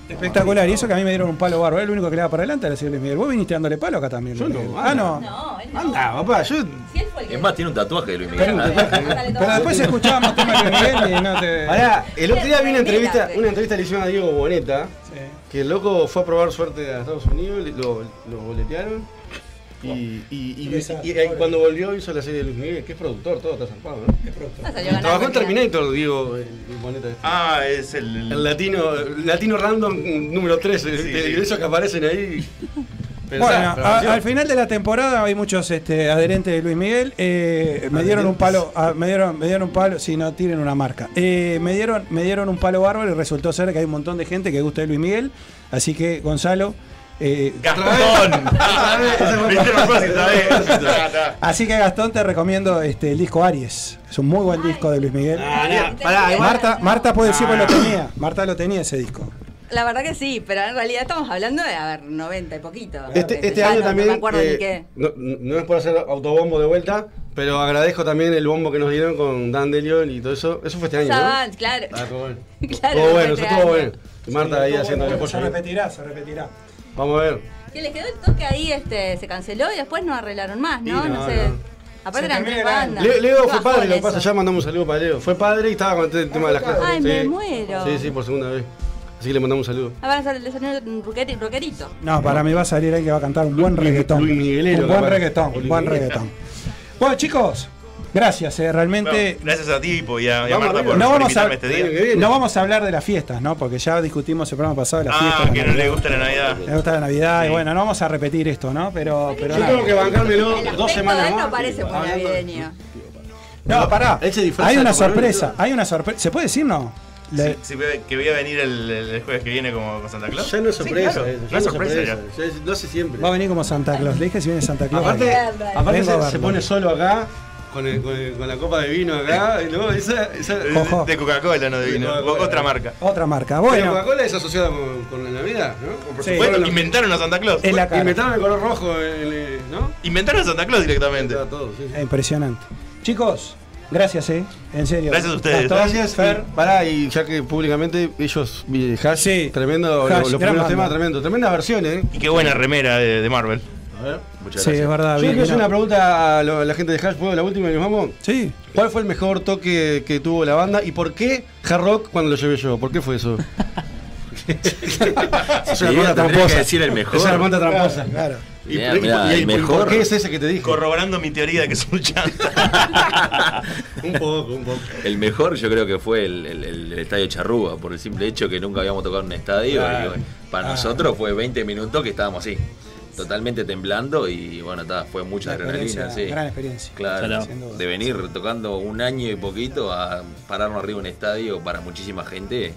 Espectacular. Y eso que a mí me dieron un palo bárbaro. Es lo único que le da para adelante a la serie Luis Miguel. Vos viniste dándole palo acá también.
Yo no,
Miguel.
anda.
Ah, no.
No, él no.
Anda, papá, yo.
Si él fue el que.
Es más, tiene un tatuaje de Luis Miguel. ¿eh?
Pero después escuchábamos temas de Luis Miguel y no te.
Pará, el otro día vi una entrevista, una entrevista le hicieron a Diego Boneta,
Sí.
que el loco fue a probar suerte a Estados Unidos, le- lo, lo boletearon. Y, y, y- y- y cuando volvió hizo la serie de Luis Miguel, que es productor, todo está zarpado, ¿no?
Salió ganando,
Trabajó en. Terminator, Diego el, Boneta. este.
Ah, es el.
El latino, el latino random número 13,
Sí,
de,
sí.
de esos que aparecen ahí.
Bueno, a- al final de la temporada hay muchos este, adherentes de Luis Miguel. Eh, me dieron un palo, ah, me dieron, me dieron un palo, si no tienen una marca. Eh, me dieron, me dieron un palo bárbaro y resultó ser que hay un montón de gente que gusta de Luis Miguel. Así que Gonzalo, eh,
¡Gastón! [LAUGHS] [LAUGHS]
Así que Gastón te recomiendo este, el disco Aries. Es un muy buen disco de Luis Miguel.
Ah, no, pará, igual-
Marta, Marta puede decir que lo tenía. Marta lo tenía ese disco.
La verdad que sí, pero en realidad estamos hablando de, a ver, 90 y poquito.
Este, este
Ya
año
no,
también.
No me acuerdo
eh,
ni qué.
No, no es por hacer autobombo de vuelta, pero agradezco también el bombo que nos dieron con Dan DeLeon y todo eso. Eso fue este año. ¿no?
Savant, claro.
Ah, todo bueno. [LAUGHS]
Claro,
Todo bueno,
este
eso estuvo bueno. Y Marta ahí haciendo el
Se
apoyo.
repetirá, se repetirá.
Vamos a ver.
Que les quedó el toque ahí, este, se canceló y después no arreglaron más, ¿no? No,
no,
sé.
no.
Aparte eran tres bandas.
Le- Leo fue padre, lo que pasa, ya mandamos un saludo para Leo. Fue padre y estaba con el tema de las cajas.
Ay, me muero.
Sí, sí, por segunda vez. Así que le mandamos un saludo.
Ah, van a hacer- le salió un rockeri- rockerito.
No, para mí va a salir alguien que va a cantar un buen reggaetón.
Luis Miguelero,
un buen
capaz.
reggaetón, un buen reggaetón. Bueno, chicos, gracias, eh, realmente.
Bueno, gracias a ti po, y a, y a
Vamos
Marta por,
no,
por
vamos a,
este día.
no vamos a hablar de las fiestas, ¿no? Porque ya discutimos el programa pasado de las fiestas.
Ah, que no
Navidad.
le gusta la Navidad.
Le gusta la Navidad y bueno, no vamos a repetir esto, ¿no? Pero, pero
Yo
nada.
tengo que bancármelo
El
dos semanas más.
no parece muy navideño.
No, pará. Hay una sorpresa, hay una sorpresa. ¿Se puede decir no? Le-
Sí, sí, ve- que voy a venir el, el jueves que viene como con Santa Claus.
Ya no es
Sí,
sorpresa.
claro.
eso, ya
No es sorpresa ya.
Ya es- Lo hace siempre.
Va a venir como Santa Claus. Le dije si viene Santa Claus.
Aparte, aparte se pone solo acá, con, el- con, el- con la copa de vino acá, y luego esa, esa
De- Coca-Cola, no de vino. Otra marca.
Otra marca. Bueno,
Coca-Cola es asociada con, con la Navidad, ¿no? Con- por
Sí.
supuesto,
Bueno, inventaron a Santa Claus.
la
inventaron el color rojo, el- ¿no?
Inventaron a Santa Claus directamente.
Está todo, sí, sí.
Es impresionante. Chicos, gracias, eh. En serio.
Gracias a ustedes.
Gastón,
Gracias,
Fer.
Fer. Pará, y ya que públicamente ellos, y Hash,
Sí.
tremendo,
Hash,
los primeros
banda.
temas, tremendo. Tremendas versiones, ¿eh?
Y qué buena remera de, de Marvel.
A ver.
Muchas
Sí,
gracias.
es verdad.
Yo
bien,
quiero hacer una pregunta a la gente de Hash, ¿puedo la última y nos vamos?
Sí.
¿Cuál fue el mejor toque que tuvo la banda y por qué Hard Rock cuando lo llevé yo? ¿Por qué fue eso? [LAUGHS] [LAUGHS] es una pregunta tramposa.
decir el mejor.
Es una pregunta tramposa.
Claro.
¿Y,
Mirá,
y-
mirá,
y-
el
y-
mejor-
¿Por qué es ese que te dije?
Corroborando mi teoría de que son llantas. [LAUGHS]
un poco, un poco.
El mejor yo creo que fue el, el- el- el estadio Charrúa, por el simple hecho que nunca habíamos tocado en un estadio.
Claro.
y bueno, para
Ah.
nosotros fue 20 minutos que estábamos así, totalmente temblando y bueno, ta, fue mucha
Una
adrenalina. Sí.
gran experiencia.
Claro, de venir tocando un año y poquito a pararnos arriba de un estadio para muchísima gente,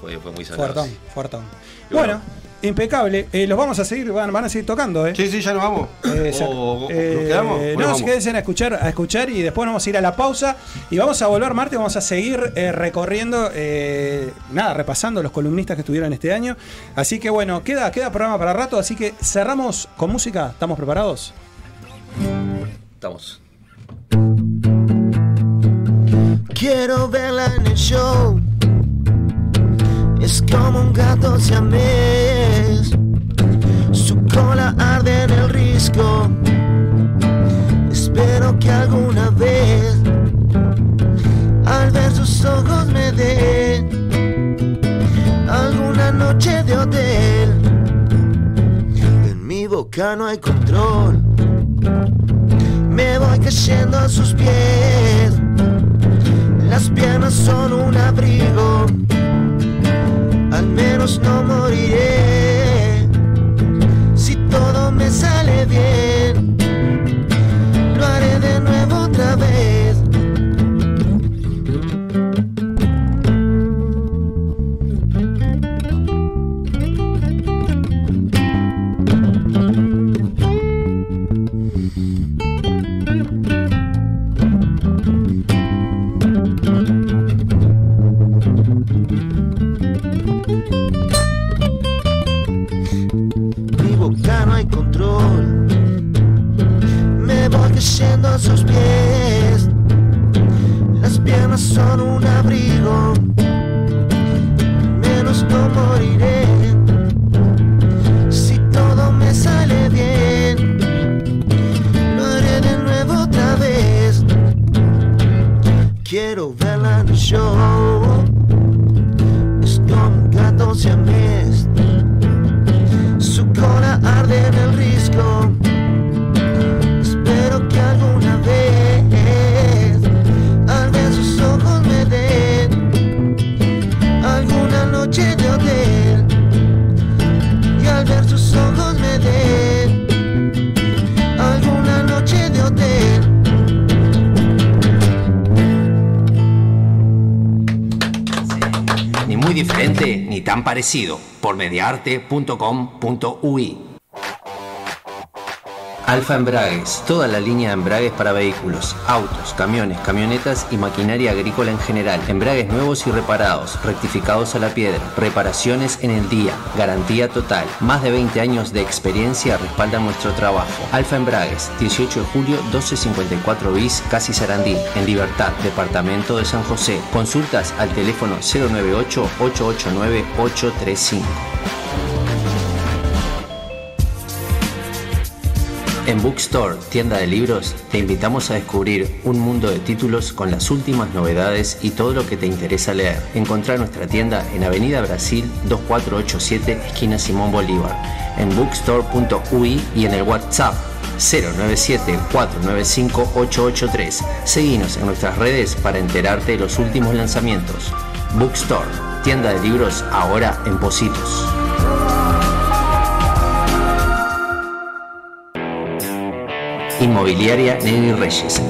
fue, fue muy sonado.
Fuertón, fuertón. Bueno. Impecable. Eh, los vamos a seguir, van, van a seguir tocando, ¿eh?
Sí, sí, ya nos vamos.
Eh,
O- o- ¿Nos quedamos?
no,
vamos?
quédense a escuchar, a escuchar y después vamos a ir a la pausa y vamos a volver martes, vamos a seguir eh, recorriendo, eh, nada, repasando los columnistas que estuvieron este año. Así que bueno, queda, queda programa para rato, así que cerramos con música. ¿Estamos preparados?
Estamos.
Quiero verla en el show. Es como un gato siamés. Cola arde en el risco. Espero que alguna vez, al ver sus ojos, me dé alguna noche de hotel. En mi boca no hay control. Me voy cayendo a sus pies. Las piernas son un abrigo. Al menos no moriré. Todo me sale bien, lo haré de nuevo otra vez. Sus pies.
Tan parecido. Por mediarte.com.ui Alfa Embragues, toda la línea de embragues para vehículos, autos, camiones, camionetas y maquinaria agrícola en general. Embragues nuevos y reparados, rectificados a la piedra, reparaciones en el día, garantía total. Más de 20 años de experiencia respaldan nuestro trabajo. Alfa Embragues, 18 de julio 1254 bis, Casi Sarandí, en Libertad, Departamento de San José. Consultas al teléfono 098-889-835. En Bookstore, tienda de libros, te invitamos a descubrir un mundo de títulos con las últimas novedades y todo lo que te interesa leer. Encontrá nuestra tienda en Avenida Brasil 2487, esquina Simón Bolívar, en bookstore.ui y en el WhatsApp 097-495-883. Seguinos en nuestras redes para enterarte de los últimos lanzamientos. Bookstore, tienda de libros ahora en Positos. Inmobiliaria Negri Reyes.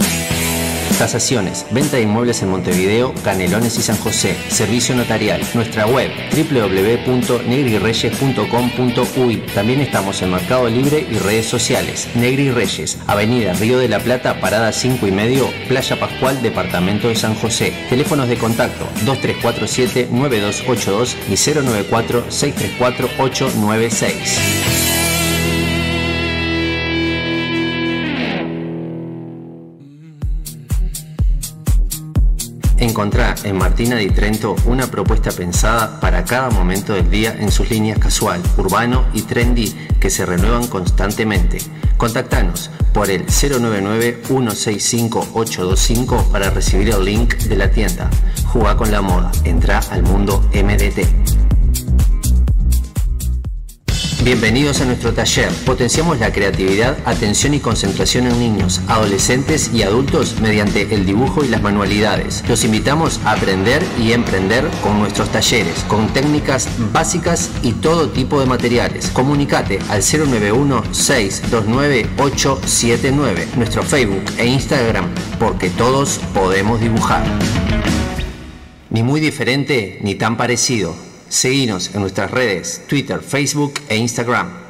Tasaciones, venta de inmuebles en Montevideo, Canelones y San José. Servicio notarial. Nuestra web www.negrireyes.com.uy. También estamos en Mercado Libre y redes sociales. Negri Reyes, Avenida Río de la Plata, Parada 5 y medio, Playa Pascual, Departamento de San José. Teléfonos de contacto 2347-9282 y 094-634-896. Encontrá en Martina di Trento una propuesta pensada para cada momento del día en sus líneas casual, urbano y trendy que se renuevan constantemente. Contactanos por el 099-165-825 para recibir el link de la tienda. Juga con la moda. Entra al mundo MDT. Bienvenidos a nuestro taller. Potenciamos la creatividad, atención y concentración en niños, adolescentes y adultos mediante el dibujo y las manualidades. Los invitamos a aprender y emprender con nuestros talleres, con técnicas básicas y todo tipo de materiales. Comunicate al 091-629-879, nuestro Facebook e Instagram, porque todos podemos dibujar. Ni muy diferente ni tan parecido. Seguinos en nuestras redes, Twitter, Facebook e Instagram.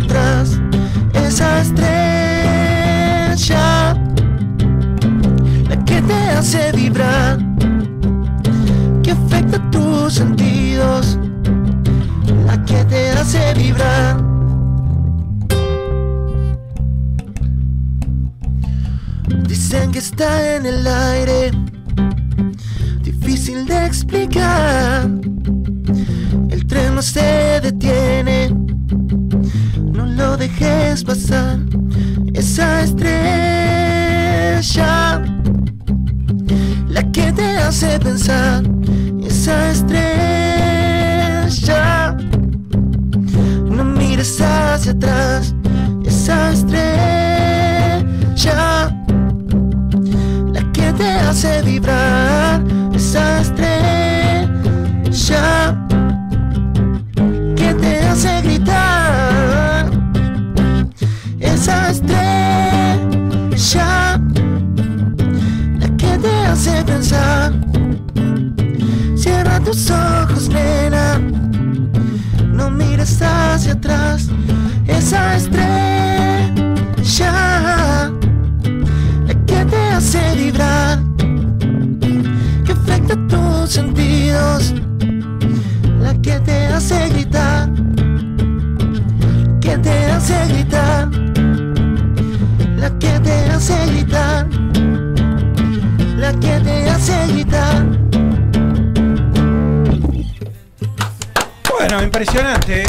Atrás. Esa estrella, la que te hace vibrar, que afecta tus sentidos, la que te hace vibrar. Dicen que está en el aire, difícil de explicar. El tren no se detiene, dejes pasar. Esa estrella, la que te hace pensar. Esa estrella, no mires hacia atrás. Esa estrella la que te hace vibrar esa estrella la que te hace pensar. Cierra tus ojos nena no mires hacia atrás. Esa estrella la que te hace vibrar, que afecta tus sentidos, la que te hace gritar, que te hace gritar, hace gritar, la que te hace gritar.
Bueno, impresionante,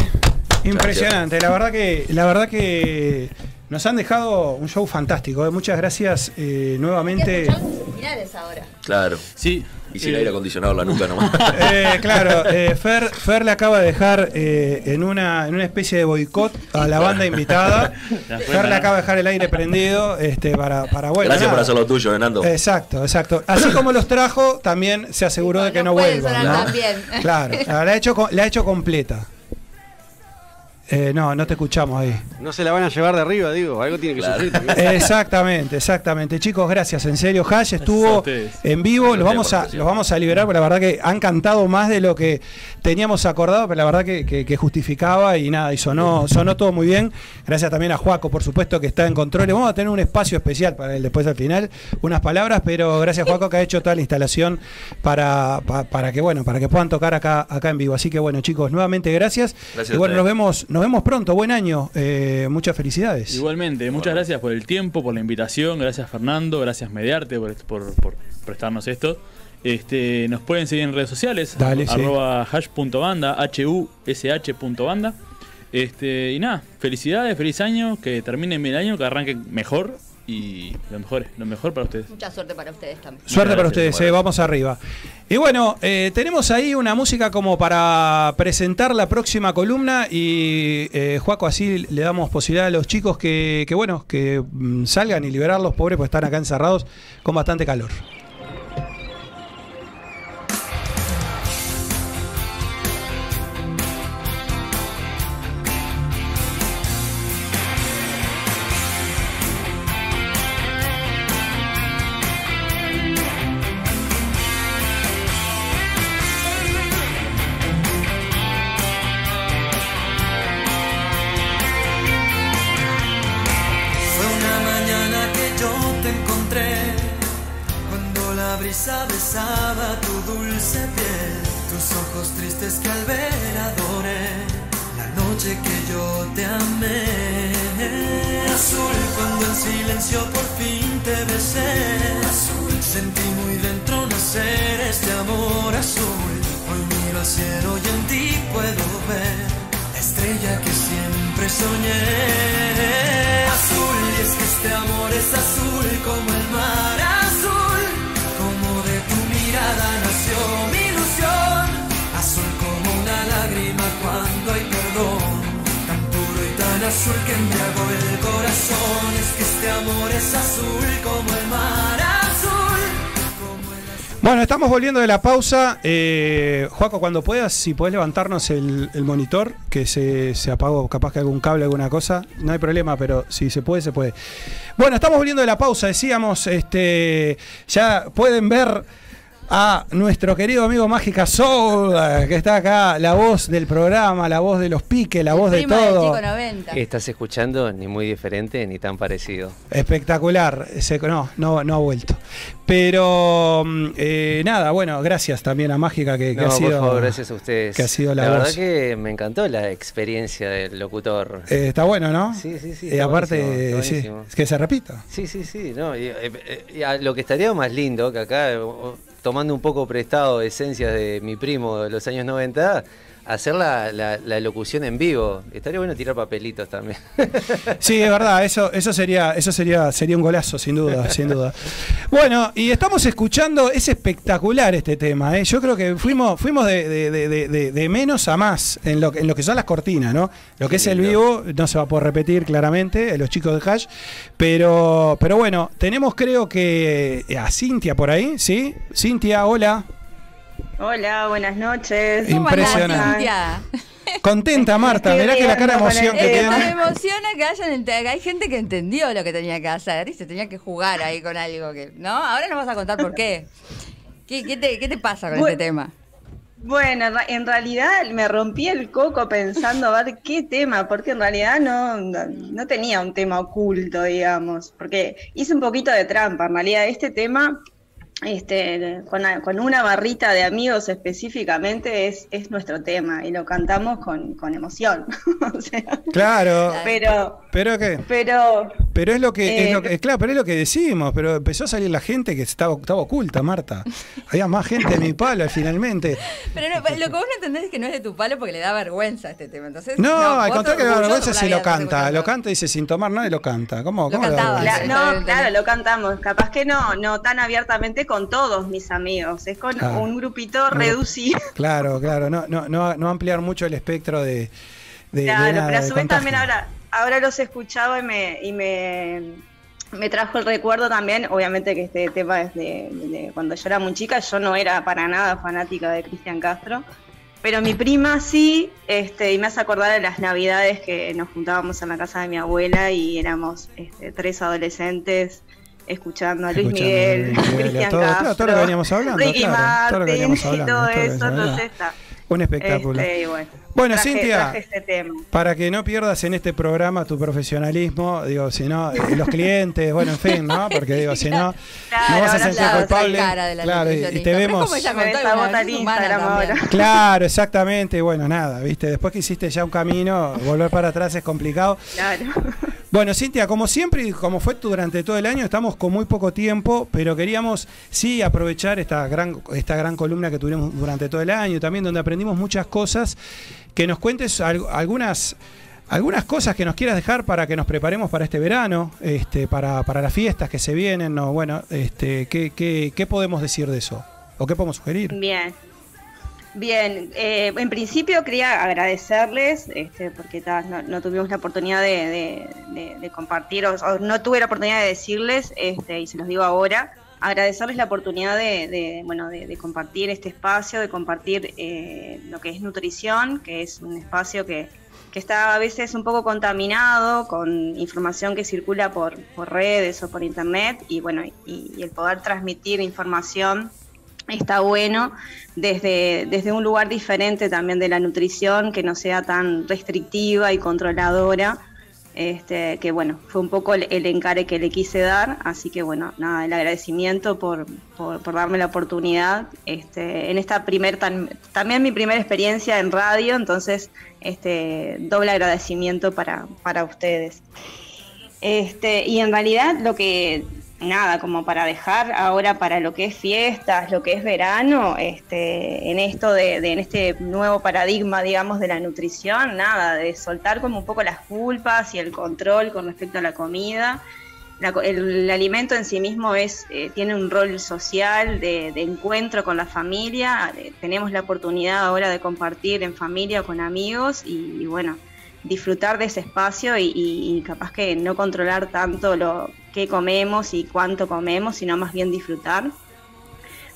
impresionante. La verdad que, la verdad que nos han dejado un show fantástico. ¿eh? Muchas gracias eh, nuevamente.
Ahora.
Claro.
Sí.
Y sin
Eh,
aire acondicionado en la nuca nomás. [LAUGHS]
Eh, claro, eh, Fer, Fer le acaba de dejar eh, en, una, en una especie de boicot a la banda invitada. [LAUGHS]
La
Fer
buena,
le acaba de dejar el aire prendido este, para, para bueno.
Gracias por hacer lo tuyo, Nando.
Exacto, exacto. Así como los trajo, también se aseguró de que no, vuelvan. ¿no?
bien.
Claro, la ha hecho, la ha hecho completa. Eh, no, no te escuchamos ahí.
No se la van a llevar de arriba, digo. Algo tiene que sufrir también.
Exactamente, exactamente. Chicos, gracias. En serio, Hash estuvo en vivo. Los vamos, a, los vamos a liberar, porque la verdad que han cantado más de lo que teníamos acordado, pero la verdad que, que- que justificaba y nada, y sonó, sonó todo muy bien. Gracias también a Juaco, por supuesto, que está en control. Vamos a tener un espacio especial para él después al final, unas palabras, pero gracias Juaco que ha hecho toda la instalación para, pa- para que bueno, para que puedan tocar acá, acá en vivo. Así que bueno, chicos, nuevamente gracias.
Gracias
y bueno, nos vemos, nos vemos pronto. Buen año. eh, muchas felicidades.
Igualmente, muchas gracias por el tiempo, por la invitación, gracias Fernando, gracias Mediarte por, por- por prestarnos esto. Este, nos pueden seguir en redes sociales,
Dale, sí.
arroba hash.banda, H-U-S-H.banda. Este, y nada, felicidades, feliz año, que termine bien el año, que arranque mejor y lo mejor, lo mejor para ustedes.
Mucha suerte para ustedes también.
Suerte para ustedes, eh, vamos arriba. Y bueno, eh, tenemos ahí una música como para presentar la próxima columna y eh, Juaco, así le damos posibilidad a los chicos que, que bueno, que mm, salgan y liberarlos, pobres, pues están acá encerrados con bastante calor.
De
la pausa. Eh, Juaco, cuando puedas, si podés levantarnos el, el monitor, que se, se apagó, capaz que algún cable, alguna cosa, no hay problema, pero si se puede, se puede. Bueno, estamos volviendo de la pausa, decíamos, este, ya pueden ver a nuestro querido amigo Mágica Soul, eh, que está acá, la voz del programa, la voz de los piques, la voz de
del
todo.
Chico 90.
Estás escuchando ni muy diferente ni tan parecido.
Espectacular, se- no, no, no ha vuelto. Pero mm, eh, nada, bueno, gracias también a Mágica que, que
No,
ha sido.
por favor, gracias a ustedes.
que ha sido la
la verdad
voz.
que me encantó la experiencia del locutor.
Eh, está bueno, ¿no?
Sí, sí, sí.
Y
está
aparte, sí,
buenísimo.
es que se repita.
Sí, sí, sí. No, y, eh, eh, lo que estaría más lindo, que acá, eh, tomando un poco prestado esencias de mi primo de los años 90, hacer la, la- la locución en vivo. Estaría bueno tirar papelitos también. [LAUGHS]
Sí, es verdad, eso, eso sería, eso sería, sería un golazo, sin duda, sin duda. Bueno, y estamos escuchando, es espectacular este tema, ¿eh? Yo creo que fuimos, fuimos de, de- de- menos a más en lo, que- en lo que son las cortinas, ¿no? Lo que es el vivo no se va a poder repetir claramente, eh, los chicos de Hash, pero, pero bueno, tenemos creo que a Cintia por ahí, ¿sí? Cintia, hola.
Hola, buenas noches.
¿Cómo andás, Impresionante.
Cintia? [LAUGHS]
Contenta Marta, mirá que la cara de emoción que
Eh, Me
tiene.
emociona que hayan hay gente que entendió lo que tenía que hacer y se tenía que jugar ahí con algo que, ¿no? Ahora nos vas a contar por qué. ¿Qué, qué te, qué te pasa con
Bueno.
este tema?
Bueno, en realidad me rompí el coco pensando a ver qué tema, porque en realidad no, no, no tenía un tema oculto, digamos, porque hice un poquito de trampa. En realidad este tema, este, con, a- con una barrita de amigos específicamente, es, es nuestro tema y lo cantamos con, con emoción. [LAUGHS] O sea,
Claro.
pero,
¿Pero qué?
pero
Pero es lo que, es
Eh,
lo que- claro, pero es lo que decimos, pero empezó a salir la gente que estaba, estaba oculta, Marta. Había más gente de mi palo finalmente.
Pero no, lo que vos no entendés es que no es de tu palo porque le da vergüenza este tema. Entonces,
No, al contrario que
orgulloso
vergüenza
por la
si lo canta, lo canta y dice sin tomar nada y lo canta. ¿Cómo,
Lo
cómo le da
cantaba,
vergüenza?
Cla- no, claro, lo cantamos. Capaz que no, no tan abiertamente con todos mis amigos. Es con
Claro.
un grupito reducido. [LAUGHS]
Claro, claro, no, no, no, no ampliar mucho el espectro de, de, de
Claro,
nada,
pero a
de
su vez también ahora, ahora los escuchaba y me, y me, me trajo el recuerdo también, obviamente que este tema es de, de cuando yo era muy chica, yo no era para nada fanática de Cristian Castro, pero mi prima sí, este, y me hace acordar de las navidades que nos juntábamos en la casa de mi abuela y éramos este, tres adolescentes escuchando a Luis
Escuchando a
Miguel,
Miguel,
Cristian
todo-
Castro,
todo lo que veníamos hablando,
Ricky
claro, todo lo que veníamos [LAUGHS]
y
hablando,
todo
todo
eso, entonces está.
Un espectáculo.
Este, y bueno,
Bueno,
traje-
Cintia.
traje este tema.
Para que no pierdas en este programa tu profesionalismo, digo, si no, eh, los clientes, bueno, en fin, ¿no? Porque digo, si no, [LAUGHS] no vas a sentir culpable.
cara de la
Claro, y- y te vemos. [LAUGHS] Claro, exactamente. Bueno, nada, viste, después que hiciste ya un camino, volver para atrás es complicado.
Claro. [LAUGHS]
Bueno, Cintia, como siempre y como fue durante todo el año, estamos con muy poco tiempo, pero queríamos sí aprovechar esta gran, esta gran columna que tuvimos durante todo el año, también donde aprendimos muchas cosas, que nos cuentes al- algunas Algunas cosas que nos quieras dejar para que nos preparemos para este verano, este, para, para las fiestas que se vienen, no, bueno, este, ¿qué, qué, qué podemos decir de eso? ¿O qué podemos sugerir?
Bien. Bien, eh, en principio quería agradecerles, este, porque no, tuvimos la oportunidad de, de- de- de compartir, o, o no tuve la oportunidad de decirles, este, y se los digo ahora, agradecerles la oportunidad de, bueno, de compartir este espacio, de compartir eh, lo que es nutrición, que es un espacio que, que está a veces un poco contaminado con información que circula por, por redes o por internet, y bueno, y- y el poder transmitir información está bueno desde, desde un lugar diferente también de la nutrición, que no sea tan restrictiva y controladora. Este, que bueno, fue un poco el, encare que le quise dar, así que bueno, nada, el agradecimiento por, por, por darme la oportunidad este, en esta primer, tan- también mi primera experiencia en radio, entonces este, doble agradecimiento para, para ustedes. Este, y en realidad lo que, nada, como para dejar ahora para lo que es fiestas, lo que es verano, este, en esto de, de- en este nuevo paradigma, digamos, de la nutrición, nada, de soltar como un poco las culpas y el control con respecto a la comida. La el, el alimento en sí mismo es, eh, tiene un rol social de, encuentro con la familia. eh, tenemos la oportunidad ahora de compartir en familia, con amigos y, y bueno, disfrutar de ese espacio y, y- capaz que no controlar tanto lo que comemos y cuánto comemos, sino más bien disfrutar.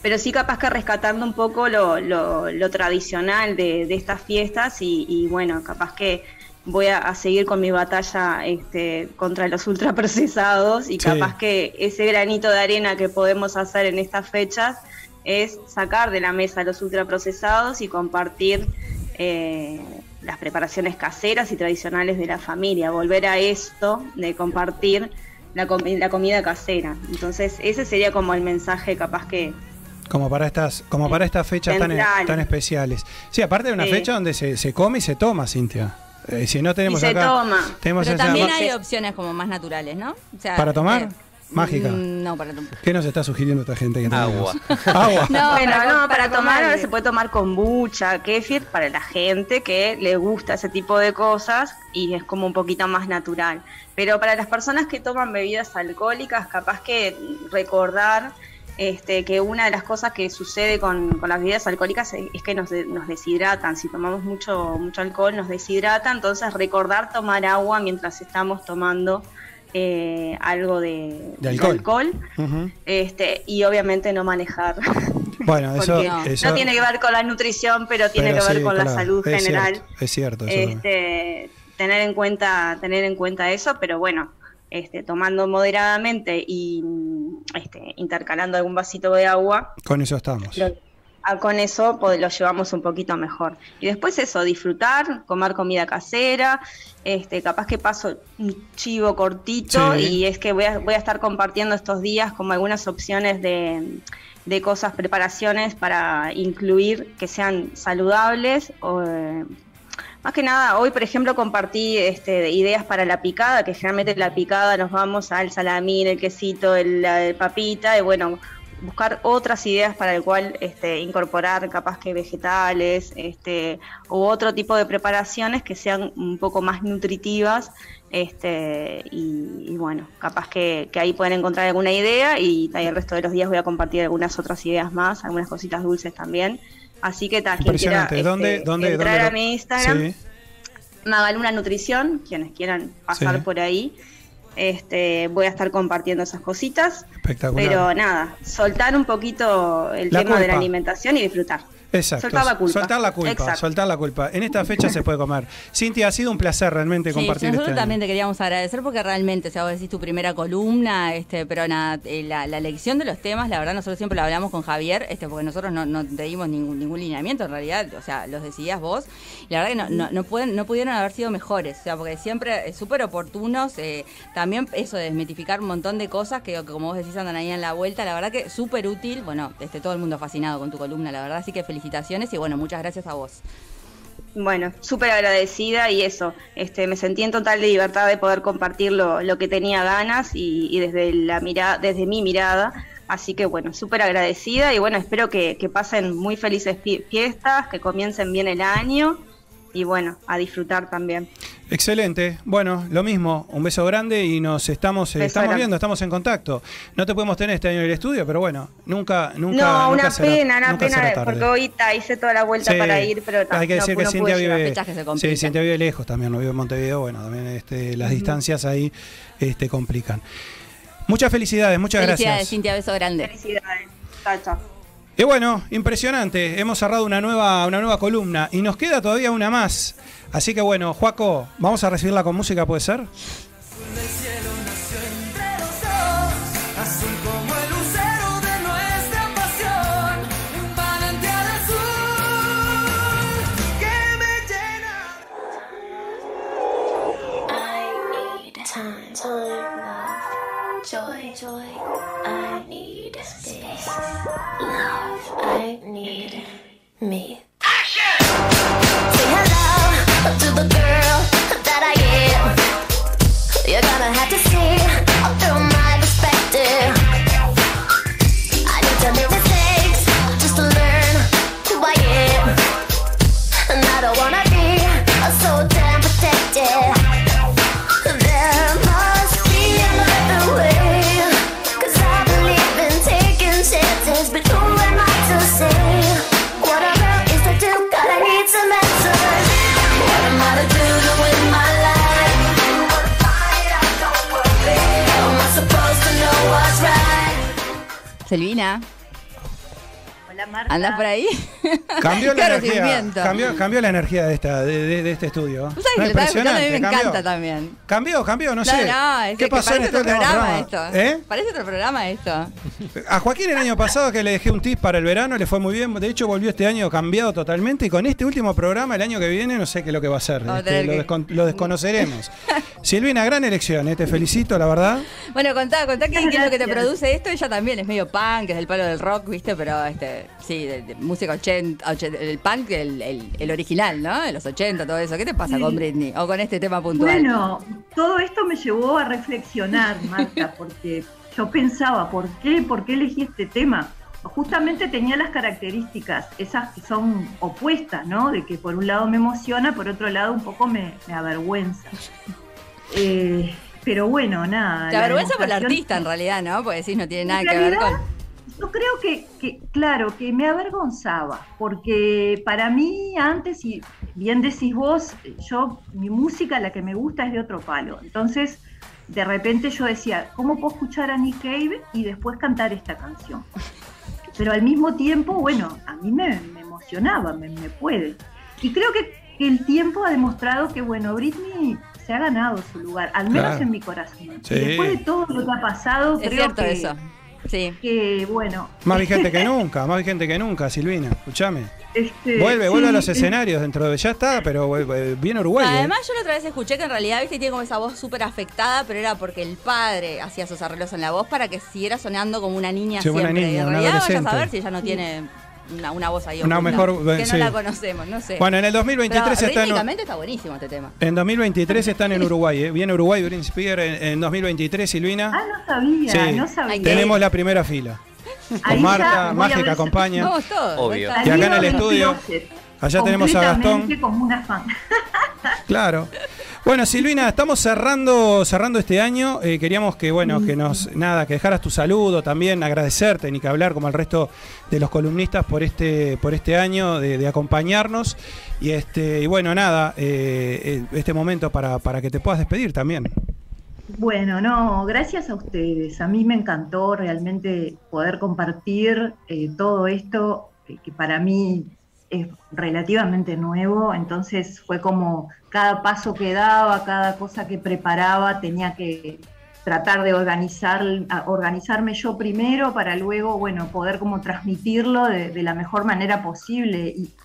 Pero sí capaz que rescatando un poco lo, lo- lo tradicional de, de estas fiestas y, y bueno, capaz que voy a, a seguir con mi batalla este, contra los [LAUGHS] ultraprocesados y
Sí.
capaz que ese granito de arena que podemos hacer en estas fechas es sacar de la mesa los ultraprocesados y compartir eh, las preparaciones caseras y tradicionales de la familia, volver a esto de compartir la, comi- la comida casera. Entonces ese sería como el mensaje capaz que,
Como para estas, como para estas fechas tan, tan especiales. Sí, aparte de una
Sí.
fecha donde se, se come y se toma, Cintia. Eh, si no tenemos
y se
acá.
toma.
Tenemos
Pero
esa-
también hay opciones como más naturales, ¿no? O sea,
¿Para tomar?
eh,
Mágica.
mm, No, para tomar.
¿Qué nos está sugiriendo esta gente que
Agua. [LAUGHS]
Agua.
No, bueno,
para-
no, para,
para
tomar se puede tomar kombucha, kefir para la gente que le gusta ese tipo de cosas y es como un poquito más natural. Pero para las personas que toman bebidas alcohólicas, capaz que recordar este, que una de las cosas que sucede con, con las bebidas alcohólicas es, es que nos, de- nos deshidratan. Si tomamos mucho, mucho alcohol nos deshidrata, entonces recordar tomar agua mientras estamos tomando eh, algo de,
De alcohol.
Este, y obviamente no manejar.
Bueno, eso,
no tiene que ver con la nutrición, pero tiene
pero
que ver
sí,
con la salud
es
general.
cierto, es cierto. eso.
Este, tener en cuenta, tener en cuenta eso, pero bueno, este, tomando moderadamente y este, intercalando algún vasito de agua,
Con eso estamos.
lo- con eso pues, lo llevamos un poquito mejor. Y después eso, disfrutar, comer comida casera, este, capaz que paso un chivo cortito
Sí.
y es que voy a, voy a estar compartiendo estos días como algunas opciones de, de cosas, preparaciones para incluir que sean saludables. o, eh, más que nada, hoy por ejemplo compartí este, ideas para la picada, que generalmente la picada nos vamos al salamín, el quesito, el, la papita, y bueno, buscar otras ideas para el cual este, incorporar capaz que vegetales este, u otro tipo de preparaciones que sean un poco más nutritivas este, y, y bueno, capaz que, que ahí pueden encontrar alguna idea y, y el resto de los días voy a compartir algunas otras ideas más, algunas cositas dulces también. Así que ta, quien quiera
Impresionante. ¿Dónde,
este,
dónde,
entrar
dónde
a
lo-
mi Instagram,
Sí.
Magaluna Nutrición, quienes quieran pasar
Sí.
por ahí. Este, voy a estar compartiendo esas cositas.
Espectacular.
Pero nada, soltar un poquito el
La
tema de la alimentación y disfrutar.
Exacto.
Soltar la culpa.
Soltar la culpa.
Exacto.
Soltar la culpa. En esta fecha se puede comer. Cintia, ha sido un placer realmente
Sí,
compartir
nosotros
este año.
también te queríamos agradecer porque realmente, o sea, vos decís tu primera columna, este, pero nada, eh, la, la elección de los temas, la verdad, nosotros siempre lo hablamos con Javier, este, porque nosotros no, no te dimos ningún, ningún lineamiento, en realidad, o sea, los decidías vos. La verdad que no, no, no pueden, no pudieron haber sido mejores, o sea, porque siempre eh, súper oportunos, eh, también eso de desmitificar un montón de cosas que, como vos decís andan ahí en la vuelta, la verdad que súper útil, bueno, este, todo el mundo fascinado con tu columna, la verdad, así que y bueno, muchas gracias a vos.
Bueno, súper agradecida y eso, este, me sentí en total de libertad de poder compartir lo, que tenía ganas y, desde la mirada, desde mi mirada. Así que bueno, súper agradecida y bueno, espero que, que pasen muy felices fie- fiestas, que comiencen bien el año y bueno, a disfrutar también.
Excelente. Bueno, lo mismo. Un beso grande y nos estamos, eh, estamos
grande.
viendo, estamos en contacto. No te podemos tener este año en el estudio, pero bueno, nunca, nunca.
no,
nunca
una
será-
pena, una
nunca
pena, porque hoy hice toda la vuelta
Sí.
para ir, pero
Hay que
no-
decir que
no
Cintia vive, sí. Cintia vive lejos también, no vive en Montevideo, bueno, también este, las distancias ahí este, complican. Muchas felicidades, muchas
Felicidades,
gracias.
Cintia, beso grande.
Felicidades. Chao, chao.
Y bueno, impresionante. Hemos cerrado una nueva, una nueva columna y nos queda todavía una más. Así que bueno, Juaco, vamos a recibirla con música, ¿puede ser?
Time, time, love, joy, joy. I need space, love. I need me. Action! Say hello to the girl that I am. You're gonna have to
Selvina, ¿andás por ahí? [LAUGHS]
Cambió la energía. Cambió, cambió la energía de, esta, de, de- de este estudio.
Tú sabes que
No,
lo estaba escuchando, a mí me
impresionante,
encanta también.
Cambió, cambió, no,
No,
sé.
no, es
¿Qué
que
pasó en
parece
este
otro programa
programa?
esto.
¿Eh?
Parece otro programa esto.
A Joaquín el año pasado que le dejé un tip para el verano, le fue muy bien. De hecho, volvió este año cambiado totalmente. Y con este último programa, el año que viene, no sé qué es lo que va a
a
Este, lo,
que-
descon- lo desconoceremos. [LAUGHS] Silvina, gran elección, eh, te felicito, la verdad.
Bueno, contá, contá qué, qué es lo que te produce esto. Ella también es medio punk, es del palo del rock, ¿viste? Pero este, sí, de, de música 80, 80, el punk, el, el- el original, ¿no? De los 80, todo eso. ¿Qué te pasa
Sí.
con Britney? O con este tema puntual.
Bueno, todo esto me llevó a reflexionar, Marta, [LAUGHS] porque yo pensaba, ¿por qué, ¿por qué elegí este tema? Justamente tenía las características, esas que son opuestas, ¿no? De que por un lado me emociona, por otro lado un poco me, me avergüenza. [LAUGHS] Eh, pero bueno, nada.
Te avergüenza por el artista, en realidad, ¿no? Porque decís, no tiene nada que ver con.
Yo creo que, que, claro, que me avergonzaba, porque para mí antes, y bien decís vos, yo, mi música, la que me gusta es de otro palo. Entonces, de repente yo decía, ¿cómo puedo escuchar a Nick Cave y después cantar esta canción? Pero al mismo tiempo, bueno, a mí me, me emocionaba, me, me puede. Y creo que, que el tiempo ha demostrado que, bueno, Britney se ha ganado su lugar, al menos
Claro.
en mi corazón.
Sí.
Después de todo lo que ha pasado,
Es
creo
cierto
que,
eso. Sí.
que, bueno,
Más vigente que [LAUGHS] nunca, más vigente que nunca, Silvina. Escúchame.
Este,
Vuelve, vuelve a los escenarios dentro de. Ya está, pero vuelve- viene Uruguay. eh.
Además, yo la otra vez escuché que en realidad, viste, tiene como esa voz súper afectada, pero era porque el padre hacía sus arreglos en la voz para que siguiera sonando como una niña
Sí, una
siempre. y
niña,
en
una
realidad, vaya a saber si ella no tiene una, una voz ahí
Una
oculta,
mejor-
que
sí.
no la conocemos, no sé.
Bueno, en el 2023
Pero
está en-
rítmicamente está buenísimo este tema.
En 2023 están en Uruguay, ¿eh? Viene Uruguay, Britney Spears en, en 2023, Silvina.
Ah, no sabía,
Sí.
no sabía.
Tenemos la primera fila.
Ahí
Con Marta, Mágica acompaña.
Vamos todos.
Obvio.
Y acá en el estudio, allá tenemos a Gastón.
como una fan. [LAUGHS]
Claro. Bueno, Silvina, estamos cerrando, cerrando este año. Eh, queríamos que, bueno, que nos, nada, que dejaras tu saludo también, agradecerte, ni que hablar como el resto de los columnistas por este, por este año de, acompañarnos. Y este, y bueno, nada, eh, eh, este momento para, para que te puedas despedir también.
Bueno, no, gracias a ustedes. A mí me encantó realmente poder compartir eh, todo esto eh, que para mí es relativamente nuevo. Entonces fue como cada paso que daba, cada cosa que preparaba, tenía que tratar de organizar, organizarme yo primero para luego, bueno, poder como transmitirlo de, de la mejor manera posible. Y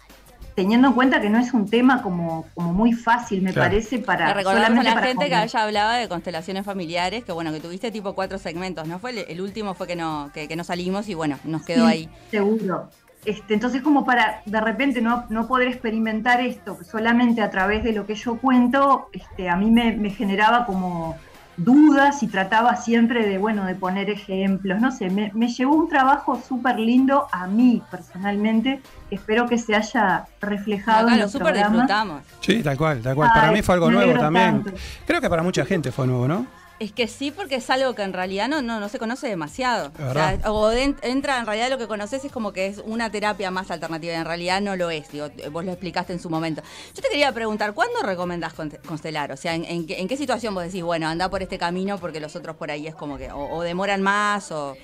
teniendo en cuenta que no es un tema como, como muy fácil, me
Claro.
parece, para
recordamos a
solamente
la
para
gente que ella hablaba de constelaciones familiares, que bueno, que tuviste tipo cuatro segmentos, ¿no? Fue el, el último fue que no, que, que no salimos y bueno, nos quedó
Sí,
ahí.
Seguro. Este, entonces, como para de repente no, no poder experimentar esto solamente a través de lo que yo cuento, este, a mí me, me generaba como dudas y trataba siempre de, bueno, de poner ejemplos, no sé, me, me llevó un trabajo súper lindo a mí personalmente, espero que se haya reflejado
Acá
en
lo
los
súper disfrutamos.
Sí, tal cual, tal cual. Para mí fue algo nuevo también.
tanto.
Creo que para mucha gente fue nuevo, ¿no?
Es que sí, porque es algo que en realidad no, no, no se conoce demasiado. O, sea, o de- entra, en realidad lo que conoces es como que es una terapia más alternativa. y En realidad no lo es. Digo, vos lo explicaste en su momento. Yo te quería preguntar, ¿cuándo recomendás con- constelar? O sea, ¿en, en qué situación vos decís, bueno, anda por este camino porque los otros por ahí es como que o, o demoran más o...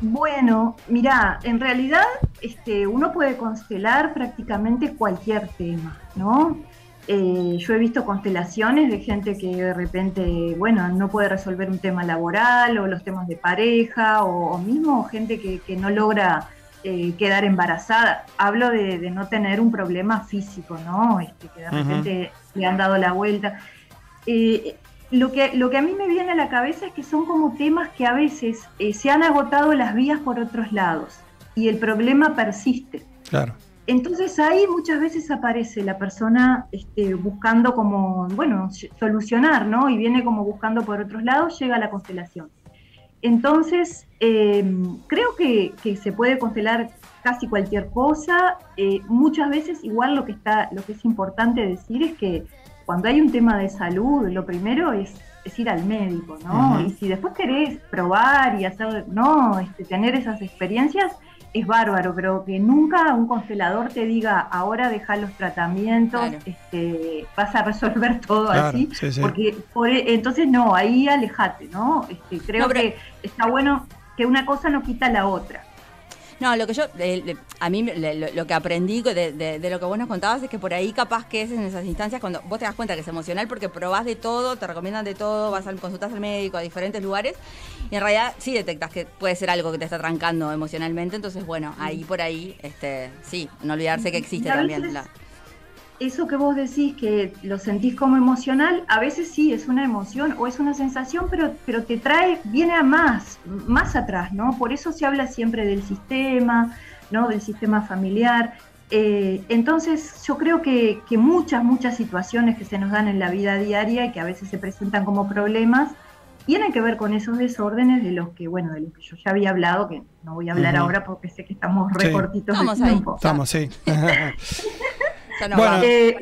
Bueno, mira, en realidad este, uno puede constelar prácticamente cualquier tema, ¿no? Eh, yo he visto constelaciones de gente que de repente, bueno, no puede resolver un tema laboral o los temas de pareja o, o mismo gente que, que no logra eh, quedar embarazada. Hablo de, de no tener un problema físico, ¿no? Este, que de repente le han dado la vuelta. Eh, lo, que, lo que a mí me viene a la cabeza es que son como temas que a veces eh, se han agotado las vías por otros lados y el problema persiste.
Claro.
Entonces ahí muchas veces aparece la persona este, buscando como, bueno, solucionar, ¿no? Y viene como buscando por otros lados, llega a la constelación. Entonces, eh, creo que, que se puede constelar casi cualquier cosa. Eh, muchas veces igual lo que, está, lo que es importante decir es que cuando hay un tema de salud, lo primero es, es ir al médico, ¿no? Y si después querés probar y hacer, no, este, tener esas experiencias, es bárbaro, pero que nunca un constelador te diga, ahora deja los tratamientos,
Claro.
este, vas a resolver [LAUGHS] todo
Claro,
así,
sí, sí.
porque por e- entonces no, ahí alejate, ¿no? Este, creo
No, pero-
que está bueno que una cosa no quita la otra.
No, lo que yo, eh, a mí lo, lo que aprendí de, de- de lo que vos nos contabas es que por ahí capaz que es en esas instancias cuando vos te das cuenta que es emocional porque probás de todo, te recomiendan de todo, vas al consultas al médico a diferentes lugares y en realidad sí detectas que puede ser algo que te está trancando emocionalmente, entonces bueno, ahí por ahí, este, sí, no olvidarse que existe también. la-
Eso que vos decís que lo sentís como emocional, a veces sí es una emoción o es una sensación, pero, pero te trae, viene a más, más atrás, ¿no? Por eso se habla siempre del sistema, ¿no? Del sistema familiar. Eh, entonces yo creo que, que muchas, muchas situaciones que se nos dan en la vida diaria y que a veces se presentan como problemas, tienen que ver con esos desórdenes de los que, bueno, de los que yo ya había hablado, que no voy a hablar ahora porque sé que estamos re
Sí.
de
ahí.
tiempo.
Estamos, sí. [LAUGHS]
Ya no
Bueno.
Eh,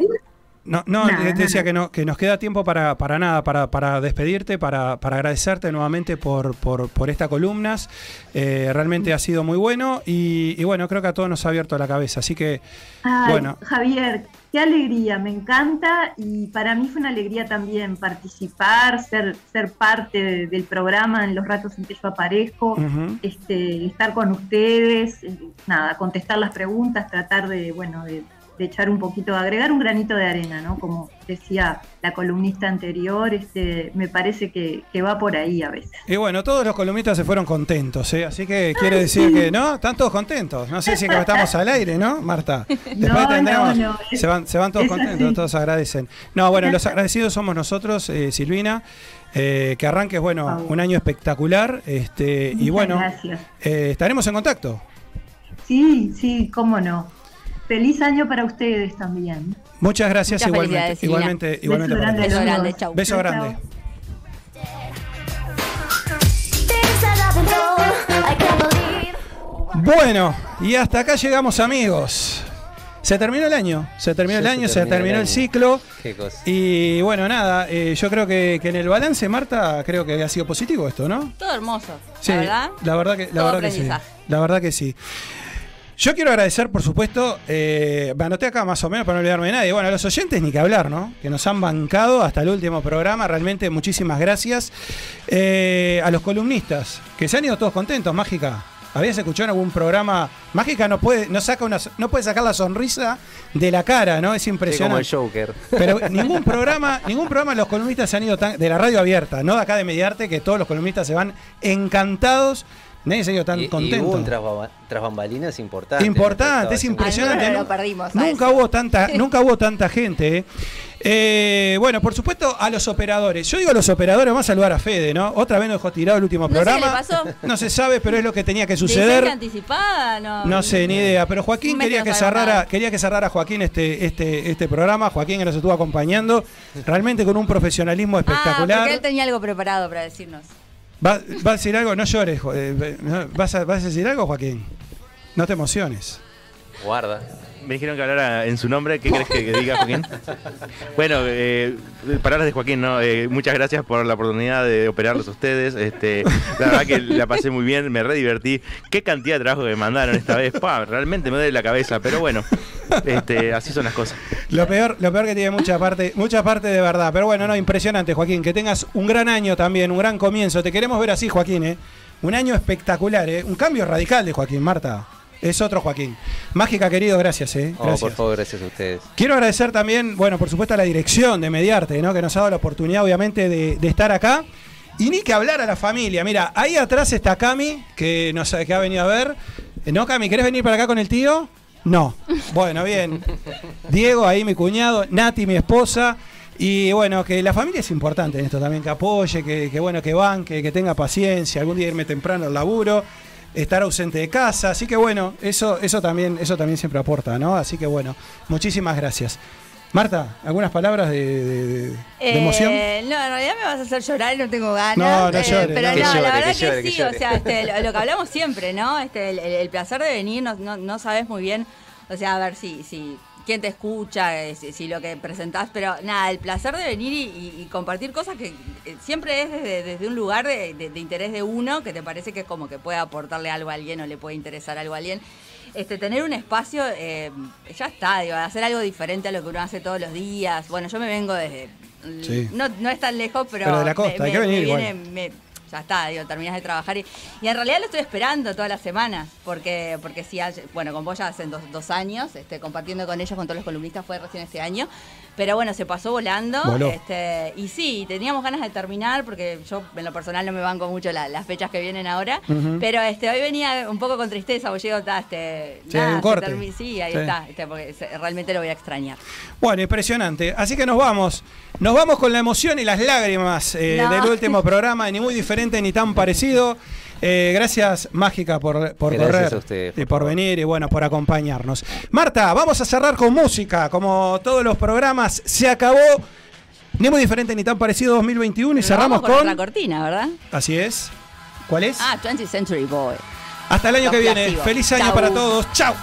No, no,
Nada,
te decía
nada.
que no, que nos queda tiempo para, para nada, para, para despedirte, para, para agradecerte nuevamente por, por, por estas columnas. Eh, realmente ha sido muy bueno y, y bueno, creo que a todos nos ha abierto la cabeza. Así que,
Ay,
bueno,
Javier, qué alegría, me encanta y para mí fue una alegría también participar, ser, ser parte de- del programa en los ratos en que yo aparezco, este, estar con ustedes, eh, nada, contestar las preguntas, tratar de, bueno, de, echar un poquito, agregar un granito de arena, ¿no? Como decía la columnista anterior, este, me parece que, que va por ahí a veces.
y bueno, todos los columnistas se fueron contentos, ¿eh? así que quiere decir que, ¿no? Están todos contentos. No sé si es que estamos al aire, ¿no, Marta? [LAUGHS] Después
No,
tendremos,
no, no, es-
se, van, se van todos contentos,
así.
todos agradecen. No, bueno, [LAUGHS] los agradecidos somos nosotros, eh, Silvina. eh, que arranques, bueno, un año espectacular. Este, y bueno, eh, estaremos en contacto.
Sí, sí, cómo no. Feliz año para ustedes también.
Muchas gracias
Muchas
igualmente. Igualmente,
Beso
igualmente
grande.
Beso grande, chau.
Beso
Chau,
grande.
chau.
Bueno, y hasta acá llegamos amigos. Se terminó el año, se terminó el
se
año, se
terminó
terminó
el
ciclo.
Qué cosa.
Y bueno, nada, eh, yo creo que, que en el balance, Marta, creo que ha sido positivo esto, ¿no?
Todo hermoso,
Sí,
la verdad.
la verdad que, la
todo
verdad que sí. La verdad que sí. Yo quiero agradecer, por supuesto, eh, me anoté acá más o menos para no olvidarme de nadie. Bueno, a los oyentes ni que hablar, ¿no? Que nos han bancado hasta el último programa. Realmente muchísimas gracias. Eh, a los columnistas, que se han ido todos contentos, Mágica. ¿Habías escuchado en algún programa? Mágica no puede, no saca una, no puede sacar la sonrisa de la cara, ¿no? Es
Sí, como
impresionante.
el Joker.
Pero [LAUGHS] ningún programa, ningún programa los columnistas se han ido tan, de la radio abierta, no de acá de Mediarte, que todos los columnistas se van encantados Nadie se tan
Y- y
contento.
hubo un tras, tras bambalinas importante.
Importante, es impresionante.
Ay, no,
¿no?
lo perdimos. a
Nunca hubo tanta, [LAUGHS] nunca hubo tanta gente. ¿eh? Eh, bueno, por supuesto, a los operadores. Yo digo a los operadores, vamos a saludar a Fede, ¿no? Otra vez nos dejó tirado el último
No sé qué
programa.
le pasó.
No se sabe, pero es lo que tenía que suceder.
anticipada? No,
No sé, ni idea. Pero Joaquín quería
que
cerrara,
nada.
quería que cerrara Joaquín este, este, este programa. Joaquín que nos estuvo acompañando, realmente con un profesionalismo
Ah,
espectacular.
porque él tenía algo preparado para decirnos.
¿Va, va a decir algo? No llores. eh, ¿Vas a, ¿Vas a decir algo, Joaquín? No te emociones.
Guarda. Me dijeron que hablara en su nombre. ¿Qué crees que, que diga, Joaquín? bueno, eh, palabras de Joaquín, ¿no? Eh, muchas gracias por la oportunidad de operarlos a ustedes. Este, la verdad que la pasé muy bien, me re divertí. Qué cantidad de trabajo que me mandaron esta vez. Pa, realmente me duele la cabeza, pero bueno, este, así son las cosas.
Lo peor, lo peor que tiene mucha parte, mucha parte de verdad. Pero bueno, no, impresionante, Joaquín. Que tengas un gran año también, un gran comienzo. Te queremos ver así, Joaquín, ¿eh? Un año espectacular, ¿eh? Un cambio radical de Joaquín, Marta. Es otro Joaquín. Mágica, querido, gracias, ¿eh?
Oh,
Gracias.
por favor, gracias a ustedes.
Quiero agradecer también, bueno, por supuesto a la dirección de Mediarte, ¿no? Que nos ha dado la oportunidad, obviamente, de, de estar acá. Y ni que hablar a la familia. Mira, ahí atrás está Cami, que, nos, que ha venido a ver. Eh, ¿No, Cami? ¿Querés venir para acá con el tío? No. Bueno, bien. Diego, ahí mi cuñado. Nati, mi esposa. Y bueno, que la familia es importante en esto también, que apoye, que, que bueno, que banque, que tenga paciencia, algún día irme temprano al laburo, estar ausente de casa, así que bueno, eso, eso también, eso también siempre aporta, ¿no? Así que bueno, muchísimas gracias. Marta, ¿algunas palabras de, de- de- de emoción?
Eh, no, en realidad me vas a hacer llorar y no tengo ganas.
No, no
eh,
llore,
Pero
no.
no,
llore,
la verdad
que
que,
llore, que
sí, o sea, este, lo, lo que hablamos siempre, ¿no? Este, el, el- el placer de venir, no, no, no sabes muy bien, o sea, a ver si, si quién te escucha, eh, si, si lo que presentás, pero nada, el placer de venir y, y- y compartir cosas que siempre es desde, desde un lugar de, de- de interés de uno, que te parece que es como que puede aportarle algo a alguien o le puede interesar algo a alguien. Este, tener un espacio, eh, ya está, digo, hacer algo diferente a lo que uno hace todos los días. Bueno, yo me vengo desde.
Sí.
No, no es tan lejos, pero.
Pero de la costa, hay que venir igual.
viene- me- ya está, digo, terminas de trabajar. Y, y en realidad lo estoy esperando todas las semanas, porque, porque sí, bueno, con vos ya hace dos, dos años, este, compartiendo con ellos, con todos los columnistas, fue recién este año. Pero bueno, se pasó volando. Este, y sí, teníamos ganas de terminar, porque yo en lo personal no me banco mucho la- las fechas que vienen ahora. Pero este, hoy venía un poco con tristeza, porque "Ta, este,
Sí, un corte.
sí, ahí
Sí.
está, este, porque se- realmente lo voy a extrañar.
Bueno, impresionante. Así que nos vamos. Nos vamos con la emoción y las lágrimas eh,
No.
del último [LAUGHS] programa, ni muy diferente ni tan parecido. Eh, gracias, Mágica, por, por correr
por
y por venir y bueno, por acompañarnos. Marta, vamos a cerrar con música. Como todos los programas, se acabó. Ni muy diferente ni tan parecido 2021 y
Pero
cerramos
vamos
con.
La cortina, ¿verdad?
Así es. ¿Cuál es?
Ah, 20th Century Boy.
Hasta el año que viene. Feliz año
Chau.
para todos. Chao.